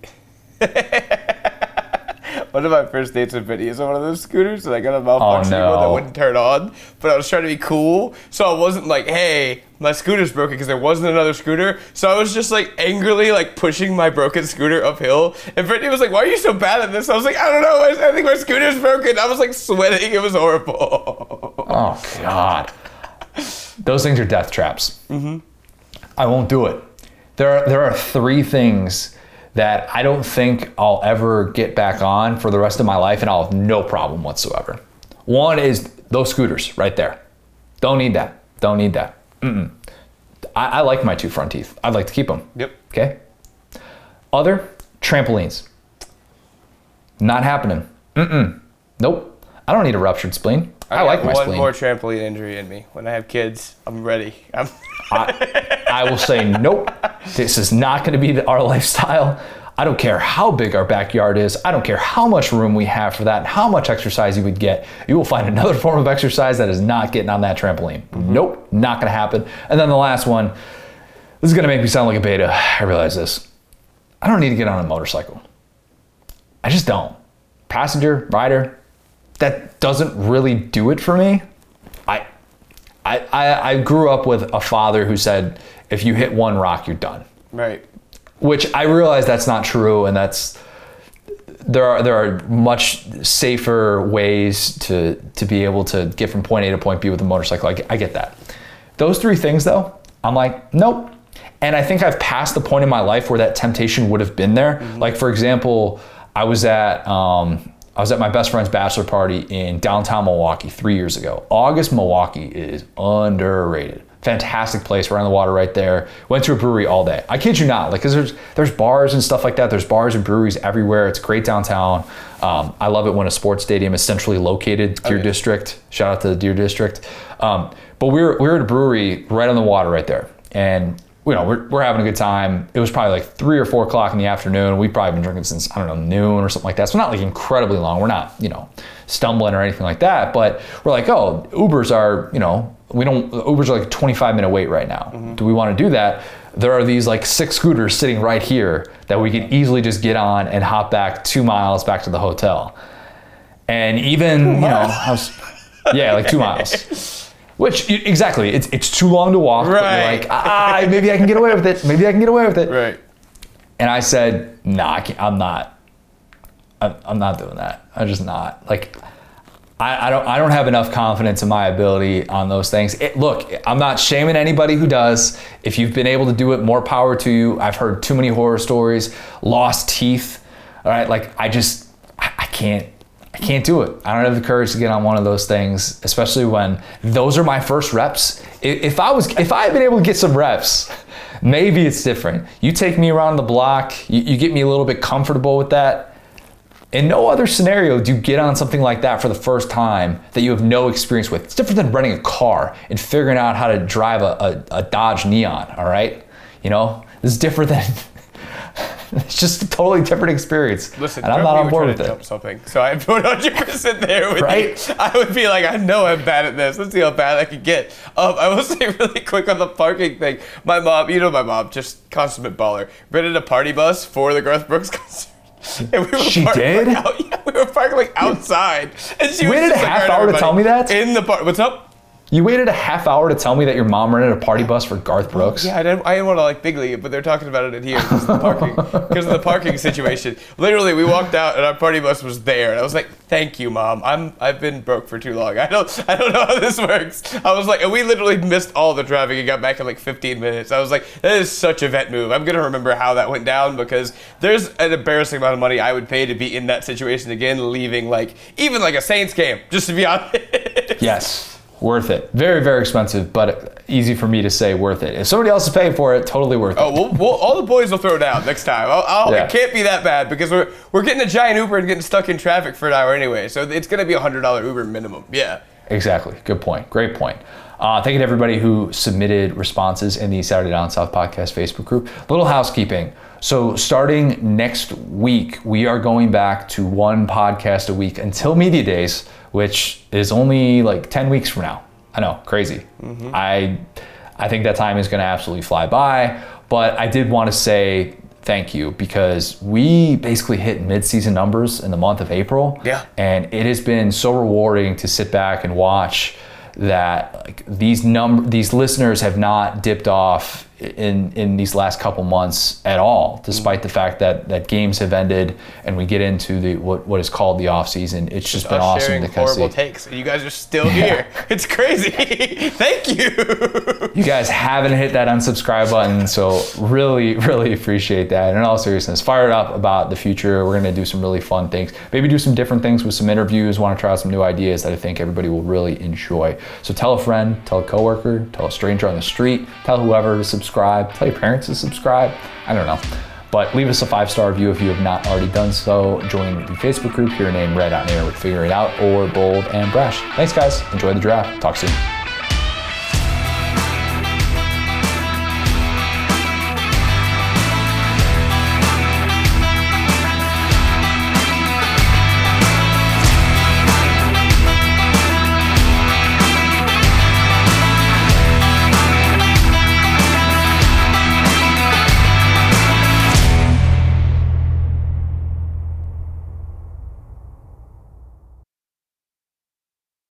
[SPEAKER 2] [LAUGHS] one of my first dates with Vinny is on one of those scooters, and I got a malfunctioning oh,
[SPEAKER 1] no.
[SPEAKER 2] one that wouldn't turn on. But I was trying to be cool, so I wasn't like, "Hey, my scooter's broken," because there wasn't another scooter. So I was just like angrily like pushing my broken scooter uphill. And Brittany was like, "Why are you so bad at this?" I was like, "I don't know. I, think my scooter's broken." I was like sweating. It was horrible. [LAUGHS]
[SPEAKER 1] Oh God, those things are death traps. Mm-hmm. I won't do it. There are there are three things that I don't think I'll ever get back on for the rest of my life, and I'll have no problem whatsoever. One is those scooters right there. Don't need that. Don't need that. Mm-mm. I, I like my two front teeth. I'd like to keep them.
[SPEAKER 2] Yep.
[SPEAKER 1] Okay. Other trampolines. Not happening. Mm-mm. Nope. I don't need a ruptured spleen. I, like
[SPEAKER 2] got
[SPEAKER 1] my
[SPEAKER 2] one
[SPEAKER 1] spleen.
[SPEAKER 2] more trampoline injury in me. When I have kids, I'm ready. I'm
[SPEAKER 1] I, I will say nope. [LAUGHS] This is not going to be the, our lifestyle. I don't care how big our backyard is. I don't care how much room we have for that, how much exercise you would get. You will find [LAUGHS] another form of exercise that is not getting on that trampoline. Mm-hmm. Nope, not to happen. And then the last one. This is to make me sound like a beta. I realize this. I don't need to get on a motorcycle. I just don't. Passenger, rider, that doesn't really do it for me. I, I, I, I grew up with a father who said, if you hit one rock, you're done.
[SPEAKER 2] right.
[SPEAKER 1] Which I realize that's not true, and that's there are there are much safer ways to to be able to get from point A to point B with a motorcycle. I, get- I get that. Those three things, though, I'm like, nope. And I think I've passed the point in my life where that temptation would have been there. Like for example, I was at um, I was at my best friend's bachelor party in downtown Milwaukee three years ago. August, Milwaukee is underrated. Fantastic place, right on the water, right there. Went to a brewery all day. I kid you not, like, cause there's there's bars and stuff like that. There's bars and breweries everywhere. It's great downtown. Um, I love it when a sports stadium is centrally located. Deer District. Shout out to the Deer District. Um, but we were we were at a brewery right on the water, right there, and you know, we're, we're having a good time. It was probably like three or four o'clock in the afternoon. We've probably been drinking since, I don't know, noon or something like that. So not like incredibly long. We're not, you know, stumbling or anything like that. But we're like, oh, Ubers are, you know, we don't, Ubers like a 25 minute wait right now. Do we want to do that? there are these like six scooters sitting right here that we could easily just get on and hop back two miles back to the hotel. And even, you know, I was, yeah, like two miles. [LAUGHS] Which exactly, it's it's too long to walk.
[SPEAKER 2] Right.
[SPEAKER 1] you're like, ah, maybe I can get away with it. Maybe I can get away with it.
[SPEAKER 2] Right.
[SPEAKER 1] And I said, nah, I can't, I'm not. I'm, I'm not doing that. I'm just not. Like, I, I don't. I don't have enough confidence in my ability on those things. It, look, I'm not shaming anybody who does. If you've been able to do it, more power to you. I've heard too many horror stories, lost teeth. All right, like I just, I, I can't. I can't do it. I don't have the courage to get on one of those things, especially when those are my first reps. If I was, if I had been able to get some reps, maybe it's different. You take me around the block, you, you get me a little bit comfortable with that. In no other scenario do you get on something like that for the first time that you have no experience with. It's different than renting a car and figuring out how to drive a, a, a Dodge Neon, all right? You know, this is different than, [LAUGHS] it's just a totally different experience.
[SPEAKER 2] Listen,
[SPEAKER 1] and I'm not on board with it.
[SPEAKER 2] something, so I'm [LAUGHS] 100 percent there with
[SPEAKER 1] Right?
[SPEAKER 2] you. I would be like, I know I'm bad at this. Let's see how bad I can get. Um, I will [LAUGHS] say really quick on the parking thing. My mom, you know my mom, just consummate baller, rented a party bus for the Garth Brooks concert. And we were
[SPEAKER 1] She did?
[SPEAKER 2] Like, out, yeah, we were parked like outside, and she
[SPEAKER 1] You
[SPEAKER 2] was
[SPEAKER 1] waited
[SPEAKER 2] just
[SPEAKER 1] a
[SPEAKER 2] like,
[SPEAKER 1] half hour to tell me that?
[SPEAKER 2] in the park. What's up?
[SPEAKER 1] You waited a half hour to tell me that your mom rented a party bus for Garth oh, Brooks?
[SPEAKER 2] Yeah, I didn't, I didn't want to like big league it, but they're talking about it in here because of the parking, because of the parking situation. Literally, we walked out and our party bus was there, and I was like, "Thank you, mom. I'm I've been broke for too long. I don't I don't know how this works." I was like, and we literally missed all the traffic and got back in like 15 minutes. I was like, "That is such a vet move. I'm gonna remember how that went down because there's an embarrassing amount of money I would pay to be in that situation again, leaving like even like a Saints game, just to be honest."
[SPEAKER 1] Yes, worth it. Very, very expensive, but easy for me to say worth it. If somebody else is paying for it, totally worth it.
[SPEAKER 2] Oh, we'll, we'll, all the boys will throw down next time. I'll, I'll,
[SPEAKER 1] Yeah.
[SPEAKER 2] It can't be that bad because we're we're getting a giant Uber and getting stuck in traffic for an hour anyway. So it's gonna be a hundred dollar Uber minimum. Yeah.
[SPEAKER 1] Exactly. Good point. Great point. Uh, thank you to everybody who submitted responses in the Saturday Down South Podcast Facebook group. Little housekeeping. So, starting next week, we are going back to one podcast a week until Media Days, which is only like 10 weeks from now. I know, crazy. Mm-hmm. I, I think that time is going to absolutely fly by. But I did want to say thank you because we basically hit mid-season numbers in the month of April.
[SPEAKER 2] Yeah.
[SPEAKER 1] And it has been so rewarding to sit back and watch that like these number these listeners have not dipped off in in these last couple months at all despite the fact that that games have ended and we get into the what what is called the off season. It's just been
[SPEAKER 2] Us
[SPEAKER 1] awesome to kind of
[SPEAKER 2] horrible
[SPEAKER 1] see.
[SPEAKER 2] takes, and you guys are still [LAUGHS] here. It's crazy. [LAUGHS] Thank you.
[SPEAKER 1] you guys haven't hit that unsubscribe button so really really appreciate that. And in all seriousness fired up about the future. We're going to do some really fun things. Maybe do some different things with some interviews want to try out some new ideas that i think everybody will really enjoy. So tell a friend tell a coworker tell a stranger on the street tell whoever to subscribe tell your parents to subscribe i don't know but leave us a five star review if you have not already done so. Join the Facebook group, your name read out air with Figure It Out or Bold and Brash. Thanks, guys. Enjoy the draft. Talk soon.